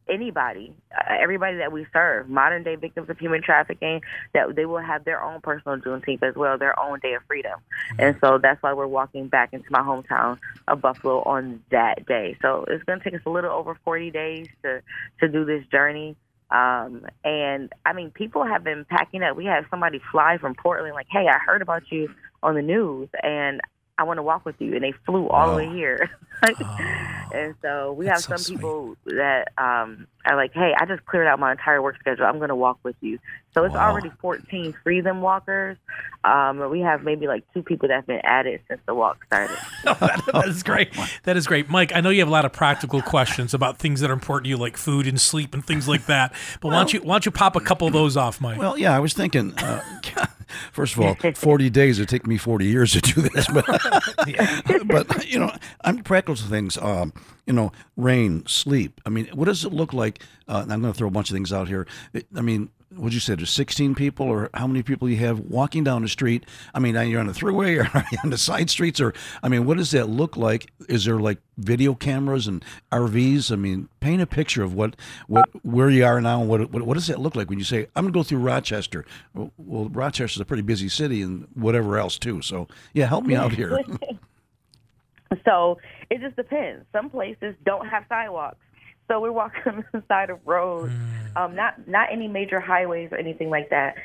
anybody, uh, everybody that we serve, modern day victims of human trafficking, that they will have their own personal Juneteenth as well, their own day of freedom. And so that's why we're walking back into my hometown of Buffalo on that day. So it's going to take us a little over 40 days to, to do this journey. Um, and I mean, people have been packing up. We had somebody fly from Portland, like, hey, I heard about you on the news and I want to walk with you. And they flew all the way here. *laughs* and so we have That's so some sweet. people that um, are like, hey, I just cleared out my entire work schedule. I'm going to walk with you. So it's Wow. already 14 freedom walkers. Um, we have maybe like two people that have been added since the walk started. *laughs* that is great. That is great, Mike. I know you have a lot of practical questions about things that are important to you, like food and sleep and things like that. But why don't you why don't you pop a couple of those off, Mike? Well, yeah, I was thinking. Uh, *laughs* *laughs* first of all, forty *laughs* days. It take me forty years to do this, but *laughs* but you know, I'm practical to things. Um, you know, rain, sleep. I mean, what does it look like? Uh, and I'm going to throw a bunch of things out here. I mean, what you say There's 16 people, or how many people you have walking down the street? I mean, are you on the throughway, or are *laughs* you on the side streets, or I mean, what does that look like? Is there like video cameras and RVs? I mean, paint a picture of what what where you are now, and what what, what does that look like when you say I'm going to go through Rochester? Well, well, Rochester's a pretty busy city, and whatever else too. So yeah, help me out *laughs* here. So it just depends. Some places don't have sidewalks. So we're walking *laughs* on the side of roads, um, not not any major highways or anything like that.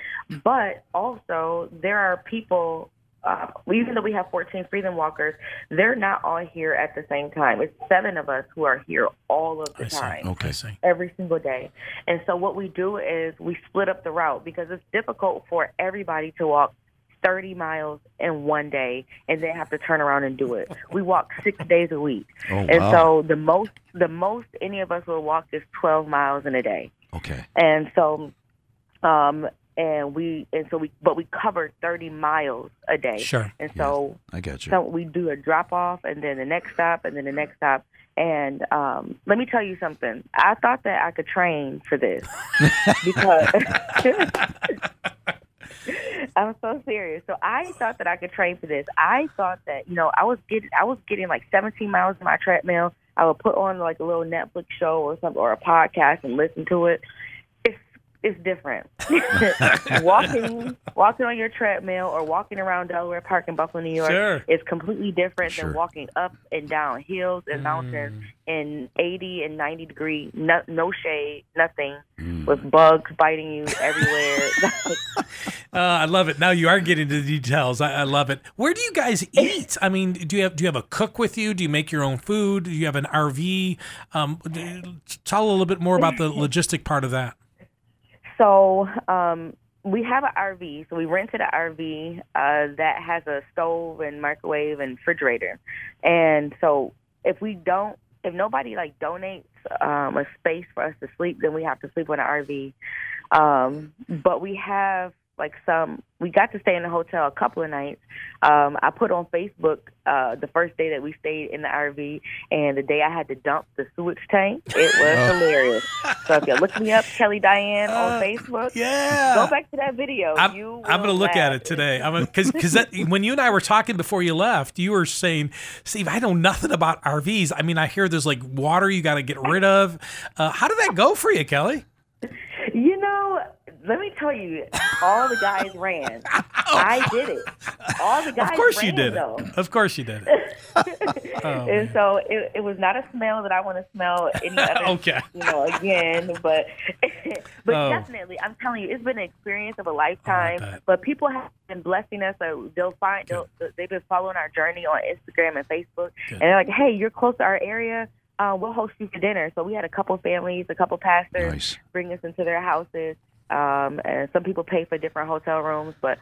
But also there are people. Uh, even though we have 14 freedom walkers, they're not all here at the same time. It's seven of us who are here all of the I see. time Okay. See. every single day. And so what we do is we split up the route because it's difficult for everybody to walk 30 miles in one day and then have to turn around and do it. We walk 6 days a week. Oh, And wow. so the most the most any of us will walk is 12 miles in a day. Okay. And so um and we and so we but we cover 30 miles a day. Sure. And so I got you. so we do a drop off and then the next stop and then the next stop. And um, let me tell you something. I thought that I could train for this *laughs* because *laughs* *laughs* I'm so serious. So I thought that I could train for this. I thought that you know I was getting I was getting like 17 miles in my treadmill. I would put on like a little Netflix show or something or a podcast and listen to it. It's different. *laughs* *laughs* walking walking on your treadmill or walking around Delaware Park in Buffalo, New York Sure. is completely different Sure. than walking up and down hills and mountains in 80 and 90 degree no, no shade, nothing with bugs biting you everywhere. *laughs* Uh, I love it. Now you are getting to the details. I, I love it. Where do you guys eat? I mean, do you have do you have a cook with you? Do you make your own food? Do you have an RV? Um, tell a little bit more about the logistic part of that. So um, we have an RV. So we rented an RV uh, that has a stove and microwave and refrigerator. And so if we don't, if nobody like donates um, a space for us to sleep, then we have to sleep on an RV. Um, but we have like some. We got to stay in the hotel a couple of nights. Um, I put on Facebook uh, the first day that we stayed in the RV, and the day I had to dump the sewage tank. It *laughs* was Oh. hilarious. So if you look me up, Kelly Diane on Facebook, Uh, yeah. go back to that video. I'm, you I'm going to look at it today. I'm because because *laughs* when you and I were talking before you left, you were saying, Steve, I know nothing about RVs. I mean, I hear there's like water you got to get rid of. Uh, how did that go for you, Kelly? *laughs* Let me tell you, all the guys ran. *laughs* I did it. All the guys Of course you did though. it. Of course you did it. *laughs* Oh, and so it, it was not a smell that I want to smell any *laughs* other, Okay. you know, again. But but Oh. definitely, I'm telling you, it's been an experience of a lifetime. bet. but people have been blessing us. So they'll find they'll, they've been following our journey on Instagram and Facebook, Good. and they're like, "Hey, you're close to our area. Uh, we'll host you for dinner." So we had a couple families, a couple pastors Nice. bring us into their houses. Um, and some people pay for different hotel rooms, but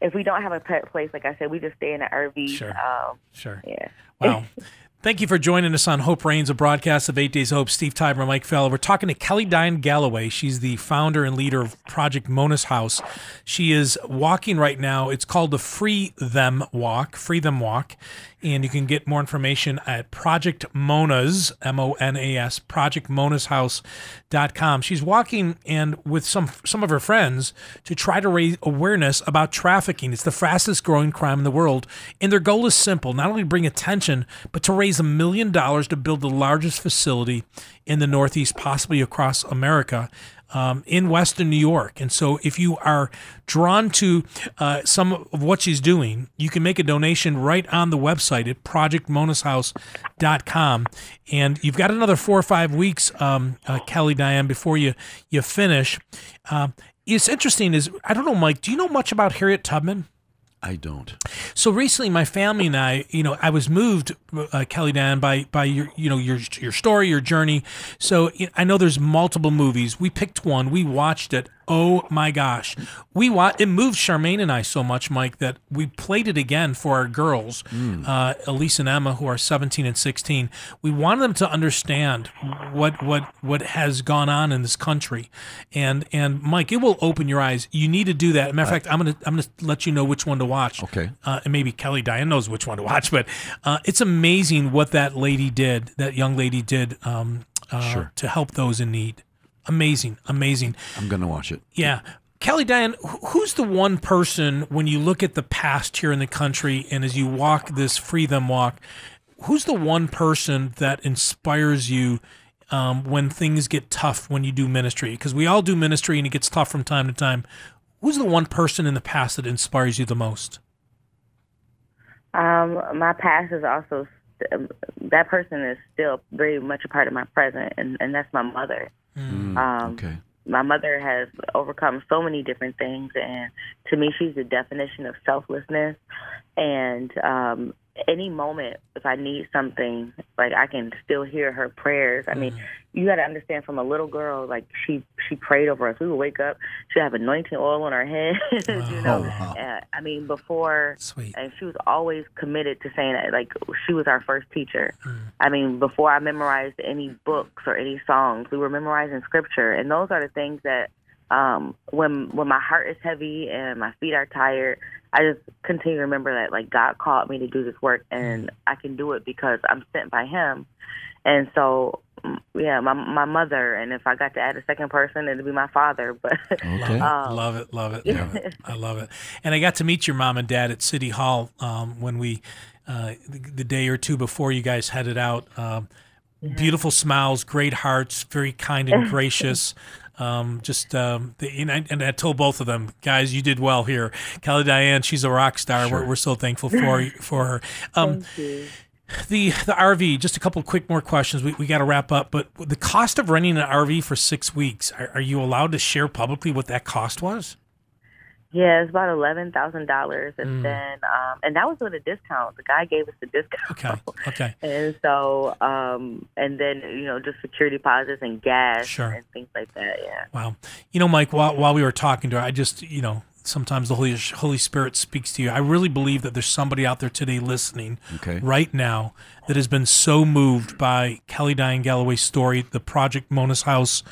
if we don't have a pet place, like I said, we just stay in an RV. Sure. Um, Sure. yeah. Wow. *laughs* Thank you for joining us on Hope Reigns, a broadcast of Eight Days Hope. Steve Tybor, Mike Fiala. We're talking to Kelly Diane Galloway. She's the founder and leader of Project Mona's House. She is walking right now. It's called the Free Them Walk, Free Them Walk. And you can get more information at Project Mona's, M O N A S, projectmonashouse.com. She's walking and with some some of her friends to try to raise awareness about trafficking. It's the fastest growing crime in the world. And their goal is simple not only bring attention, but to raise a million dollars to build the largest facility in the Northeast, possibly across America um, in Western New York. And so, if you are drawn to uh, some of what she's doing, you can make a donation right on the website at projectmonashouse.com. And you've got another four or five weeks, um, uh, Kelly Diane, before you you finish. Um it's interesting. Is I don't know, Mike. Do you know much about Harriet Tubman? I don't. So recently, my family and I, you know, I was moved, uh, Kelly Dan, by by your, you know, your your story, your journey. So I know there's multiple movies. We picked one. We watched it. Oh my gosh, we wa- It moved Charmaine and I so much, Mike, that we played it again for our girls, uh, Elise and Emma, who are 17 and 16. We wanted them to understand what what what has gone on in this country, and and Mike, it will open your eyes. You need to do that. Matter of fact, I'm gonna I'm gonna let you know which one to watch Okay. uh, and maybe Kelly Diane knows which one to watch, but uh, it's amazing what that lady did, that young lady did um, uh, Sure. to help those in need. Amazing, amazing. I'm going to watch it. Yeah. Kelly Diane, who's the one person when you look at the past here in the country and as you walk this Free Them Walk, who's the one person that inspires you um, when things get tough when you do ministry? Because we all do ministry and it gets tough from time to time. Who's the one person in the past that inspires you the most? Um, my past is also st- um, that person is still very much a part of my present, and and that's my mother. Um, Okay. my mother has overcome so many different things, and to me, she's the definition of selflessness. And um, any moment, if I need something, like I can still hear her prayers. I mean, you got to understand, from a little girl, like she she prayed over us. We would wake up, she'd have anointing oil on her head. *laughs* you know, uh, I mean, before Sweet. and she was always committed to saying that like she was our first teacher i mean before i memorized any books or any songs we were memorizing scripture and those are the things that um when when my heart is heavy and my feet are tired i just continue to remember that like god called me to do this work and i can do it because i'm sent by him and so mm, yeah my my mother and if i got to add a second person it'd be my father *laughs* but Okay. um, love it, love it, love it. *laughs* I love it. And I got to meet your mom and dad at City Hall um, when we, uh, the, the day or two before you guys headed out. Um, Beautiful smiles, great hearts, very kind and *laughs* gracious. Um, just um, the, and, I, and I told both of them, guys, you did well here. Kelly Diane, she's a rock star. We're, we're so thankful for *laughs* for her. Um, the the RV. Just a couple quick more questions. We, we got to wrap up. But the cost of renting an RV for six weeks. Are, are you allowed to share publicly what that cost was? Yeah, it's about eleven thousand dollars, and then um, and that was with a discount. The guy gave us the discount. Okay. Okay. *laughs* And so, um, and then you know, just security deposits and gas Sure. and things like that. Yeah. Wow. You know, Mike, while, while we were talking to her, I just, you know, sometimes the Holy Holy Spirit speaks to you. I really believe that there's somebody out there today listening Okay. right now that has been so moved by Kelly Diane Galloway's story, the Project Mona's House,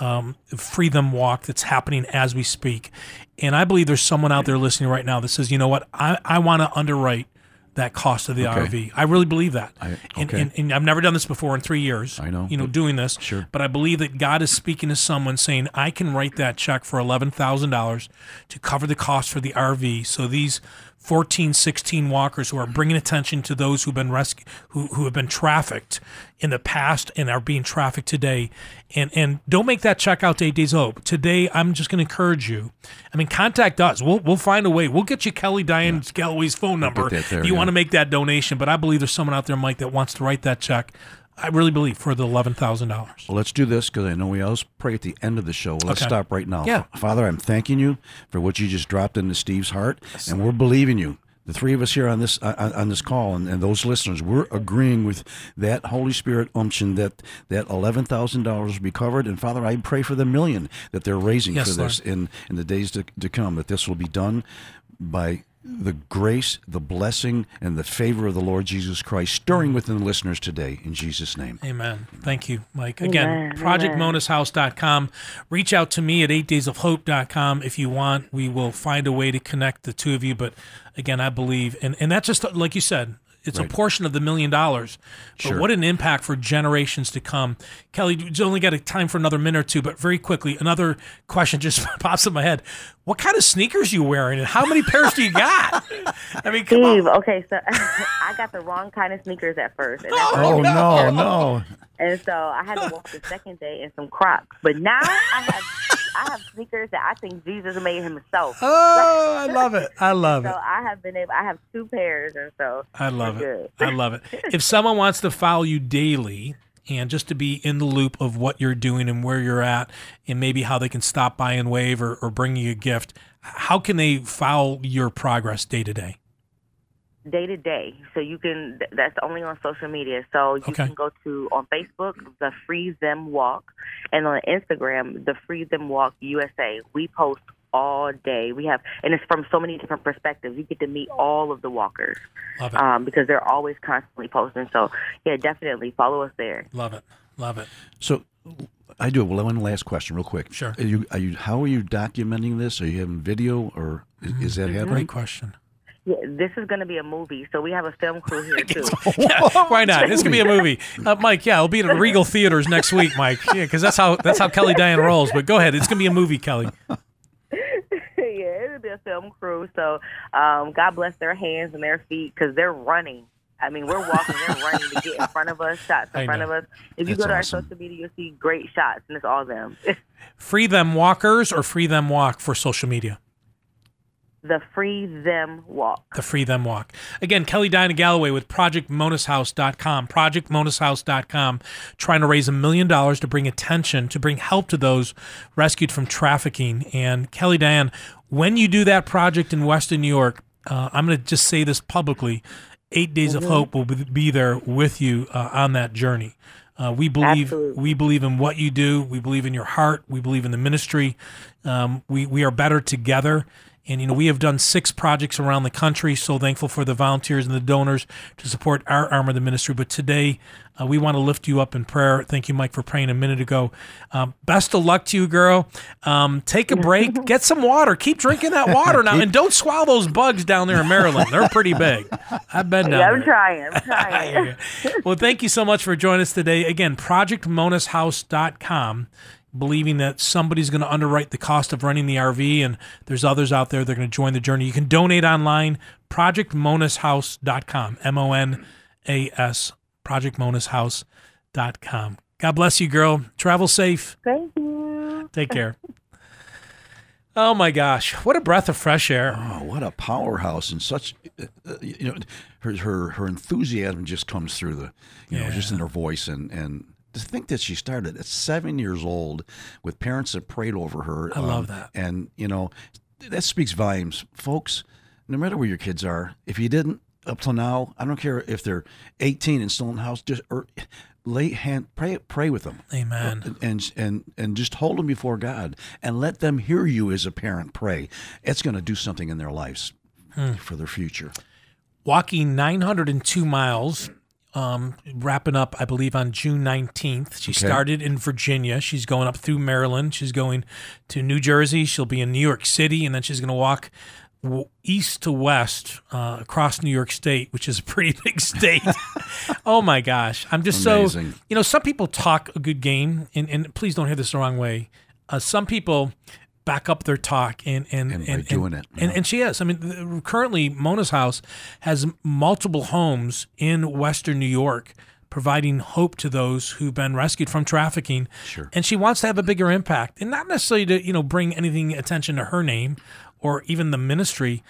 um, Free Them Walk that's happening as we speak. And I believe there's someone out there listening right now that says, you know what, I, I want to underwrite that cost of the Okay. RV. I really believe that. I- and, okay. and, and I've never done this before in three years. I know, You know, doing this. Sure. But I believe that God is speaking to someone saying, I can write that check for $11,000 to cover the cost for the RV. So these 14, 16 walkers who are bringing attention to those who've been rescued, who, who have been trafficked in the past and are being trafficked today. And, and don't make that check out to Eight Days Hope. Today, I'm just going to encourage you. I mean, contact us. We'll, we'll find a way. We'll get you Kelly Diane Galloway's phone number there, if you yeah. want to make that donation. But I believe there's someone out there, Mike, that wants to write that check. I really believe for the eleven thousand dollars. Well, let's do this because I know we always pray at the end of the show. Let's Okay. stop right now. Yeah. Father, I'm thanking you for what you just dropped into Steve's heart, and we're believing you. The three of us here on this on, on this call, and, and those listeners, we're agreeing with that Holy Spirit unction that that eleven thousand dollars will be covered. And Father, I pray for the million that they're raising Yes, for this in in the days to, to come. That this will be done by the grace, the blessing, and the favor of the Lord Jesus Christ stirring within the listeners today. In Jesus' name. Amen. Thank you, Mike. Again, projectmonashouse.com. Reach out to me at 8daysofhope.com if you want. We will find a way to connect the two of you. But again, I believe, and, and that's just like you said, it's a portion of the million dollars. But Sure. what an impact for generations to come. Kelly, you only got a time for another minute or two, but very quickly, another question just *laughs* pops in my head. What kind of sneakers you wearing and how many pairs do you got? I mean, come Steve, on. okay, so *laughs* I got the wrong kind of sneakers at first. And, that's Oh no, no! and so I had to walk the second day in some Crocs. But now I have I have sneakers that I think Jesus made himself. Oh, I love it. I love *laughs* So it. I have been able. I have two pairs, and so I love it. I love it. If someone wants to follow you daily and just to be in the loop of what you're doing and where you're at, and maybe how they can stop by and wave or, or bring you a gift, how can they follow your progress day to day? Day to day. So you can. That's only on social media. So you Okay. can go to on Facebook the Free Them Walk, and on Instagram the Free Them Walk USA. We post all day. We have, and it's from so many different perspectives. You get to meet all of the walkers Love it. um, because they're always constantly posting. So yeah, definitely follow us there. Love it. Love it. So I do. Well, one last question, real quick. Sure. Are you, are you? How are you documenting this? Are you having video, or is, is that happening? Great question. Yeah, this is going to be a movie, so we have a film crew here *laughs* too. *laughs* Yeah, why not? This could be a *laughs* movie. Uh, Mike, yeah, it'll be at Regal Theaters next week, Mike. Yeah, because that's how that's how Kelly Diane rolls. But go ahead, it's gonna be a movie, Kelly. yeah, it'll be a film crew. So um, God bless their hands and their feet because they're running. I mean, we're walking, they're running to get in front of us, shots in front of us. If you That's go to awesome. our social media, you'll see great shots, and it's all them. Free them walkers or free them walk for social media. The Free Them Walk. the Free Them Walk. Again, Kelly Diane Galloway with ProjectMonasHouse.com. ProjectMonasHouse.com, trying to raise a million dollars to bring attention, to bring help to those rescued from trafficking. And Kelly Diane, when you do that project in Western New York, uh, I'm going to just say this publicly Eight Days of Hope will be- be there with you uh, on that journey. Uh, we believe Absolutely. we believe in what you do. We believe in your heart. We believe in the ministry. Um, we we are better together. And you know we have done six projects around the country. So thankful for the volunteers and the donors to support our arm of the ministry. But today uh, we want to lift you up in prayer. Thank you, Mike, for praying a minute ago. Um, best of luck to you, girl. Um, take a break. *laughs* Get some water. Keep drinking that water now, and don't swallow those bugs down there in Maryland. They're pretty big. I've been down Yeah, there. I'm trying. I'm *laughs* trying. well, thank you so much for joining us today. Again, projectmonashouse.com, believing that somebody's going to underwrite the cost of running the RV, and there's others out there that are going to join the journey. You can donate online, projectmonashouse.com, M O N A S, projectmonashouse.com. God bless you, girl. Travel safe. Thank you. Take care. Oh my gosh, what a breath of fresh air. Oh, what a powerhouse and such, uh, uh, you know, her her her enthusiasm just comes through the, you know, just in her voice and and to think that she started at seven years old with parents that prayed over her. um, I love that. and you know, that speaks volumes, folks. No matter where your kids are, if you didn't up till now, I don't care if they're 18 and still in the house, just or lay hand pray pray with them. Amen. And and and just hold them before God and let them hear you as a parent pray. It's going to do something in their lives Hmm. for their future. walking 902 miles, um, wrapping up, I believe, on June 19th. She Okay. started in Virginia. She's going up through Maryland. She's going to New Jersey. She'll be in New York City, and then she's going to walk east to west uh, across New York State, which is a pretty *laughs* big state. *laughs* oh my gosh. I'm just so, you know, some people talk a good game, and, and please don't hear this the wrong way. Uh, some people back up their talk and and And by doing it, yeah. and she is. I mean, currently Mona's house has multiple homes in Western New York, providing hope to those who've been rescued from trafficking. Sure. And she wants to have a bigger impact, and not necessarily to you know bring anything attention to her name or even the ministry.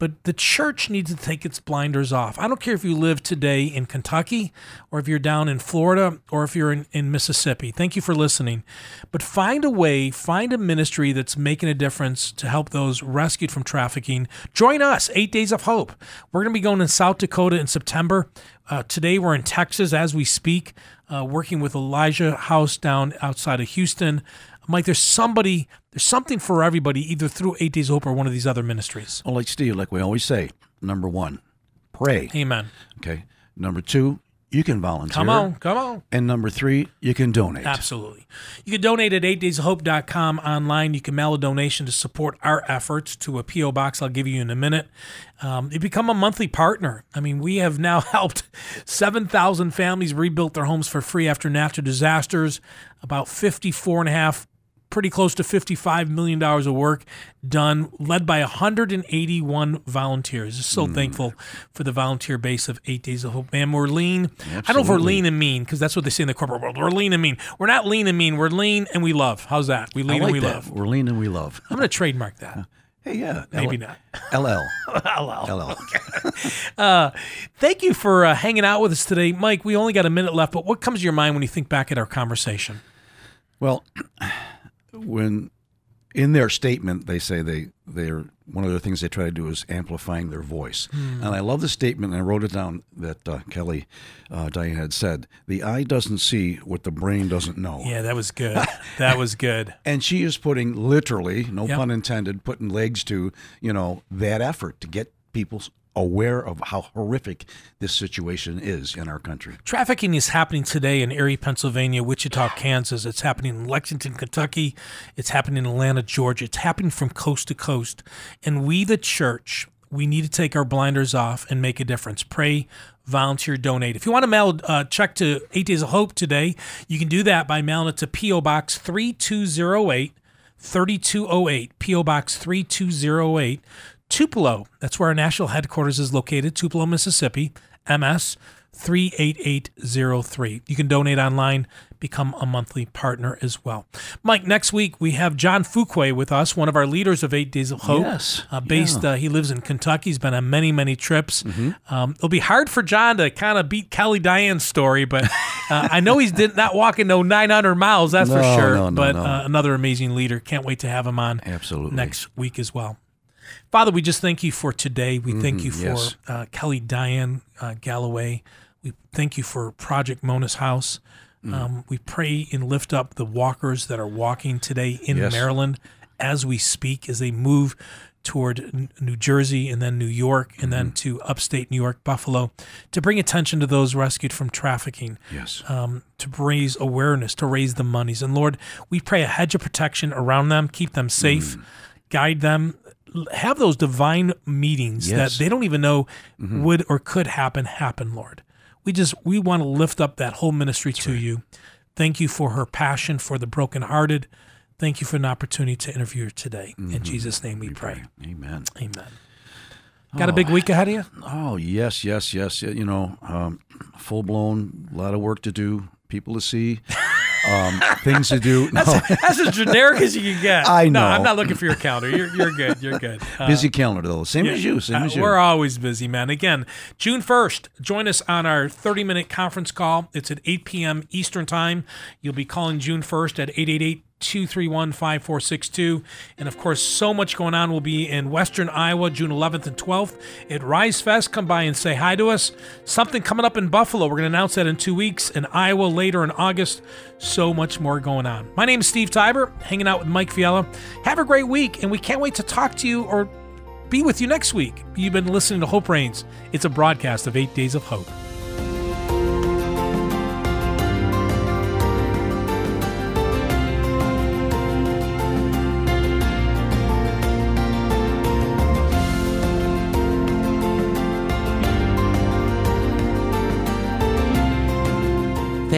But the church needs to take its blinders off. I don't care if you live today in Kentucky or if you're down in Florida or if you're in, in Mississippi. Thank you for listening. But find a way, find a ministry that's making a difference to help those rescued from trafficking. Join us, Eight Days of Hope. We're going to be going in South Dakota in September. Uh, today we're in Texas as we speak, uh, working with Elijah House down outside of Houston. Mike, there's somebody, there's something for everybody, either through Eight Days of Hope or one of these other ministries. Well, like Steve, like we always say, number one, pray. Amen. Okay. Number two, you can volunteer. Come on, come on. And number three, you can donate. Absolutely. You can donate at 8daysofhope.com online. You can mail a donation to support our efforts to a P.O. box I'll give you in a minute. Um, you become a monthly partner. I mean, we have now *laughs* helped 7,000 families rebuild their homes for free after natural disasters, about 54 and a half pretty close to $55 million of work done, led by 181 volunteers. Just so thankful for the volunteer base of Eight Days of Hope. Man, we're lean. I don't know if we're lean and mean because that's what they say in the corporate world. We're lean and mean. We're not lean and mean. We're lean and we love. How's that? We lean like and we that. love. We're lean and we love. I'm going to trademark that. Hey, yeah. Maybe *laughs* L- not. LL. LL. LL. Thank you for uh, hanging out with us today. Mike, we only got a minute left, but what comes to your mind when you think back at our conversation? Well, *clears throat* when in their statement they say they they're one of the things they try to do is amplifying their voice, Hmm. and I love the statement. And I wrote it down that uh, Kelly uh, Diane had said: "The eye doesn't see what the brain doesn't know." Yeah, that was good. *laughs* that was good. And she is putting literally, no Yep. pun intended, putting legs to you know that effort to get people aware of how horrific this situation is in our country. Trafficking is happening today in Erie, Pennsylvania, Wichita, Kansas. It's happening in Lexington, Kentucky. It's happening in Atlanta, Georgia. It's happening from coast to coast. And we, the church, we need to take our blinders off and make a difference. Pray, volunteer, donate. If you want to mail a check to Eight Days of Hope today, you can do that by mailing it to P.O. Box 3208. 3208, P.O. Box 3208, Tupelo. That's where our national headquarters is located, Tupelo, Mississippi, MS 38803. You can donate online, become a monthly partner as well. Mike, next week we have John Fuquay with us, one of our leaders of Eight Days of Hope. Yes, Uh, based, uh, he lives in Kentucky. He's been on many, many trips. Mm-hmm. Um, it'll be hard for John to kind of beat Kelly Diane's story, but uh, I know he's did not walking no 900 miles, that's for sure. no, no, but no. Uh, another amazing leader. Can't wait to have him on Absolutely. next week as well. Father, we just thank you for today. We thank you for Mm-hmm. yes. uh, Kelly Diane uh, Galloway. We thank you for Project Mona's House. Mm. Um, we pray and lift up the walkers that are walking today in Yes. Maryland as we speak, as they move toward New Jersey and then New York and Mm-hmm. then to upstate New York, Buffalo, to bring attention to those rescued from trafficking Yes. um, to raise awareness, to raise the monies. And Lord, we pray a hedge of protection around them, keep them safe, guide them, have those divine meetings Yes. that they don't even know would or could happen, happen, Lord. We just, we want to lift up that whole ministry to you. Thank you for her passion for the brokenhearted. Thank you for an opportunity to interview her today. In Jesus' name we, pray. Amen. Amen. Got a big week ahead of you? Oh yes, yes, yes. You know, um, full blown, a lot of work to do, people to see, *laughs* um, things to do. *laughs* No, *laughs* That's as generic as you can get. I No, know. I'm not looking for your calendar. You're, you're good. You're good. Uh, *laughs* busy calendar though. Same as you. Same Uh, as you. We're always busy, man. Again, June 1st, join us on our 30 minute conference call. It's at 8 p.m. Eastern Time. You'll be calling June 1st at 888 231 5462. And of course, so much going on. We'll be in Western Iowa June 11th and 12th at Rise Fest. Come by and say hi to us. Something coming up in Buffalo. We're going to announce that in two weeks. In Iowa later in August. So much more going on. My name is Steve Tybor, hanging out with Mike Fiala. Have a great week, and we can't wait to talk to you or be with you next week. You've been listening to Hope Reigns. It's a broadcast of Eight Days of Hope.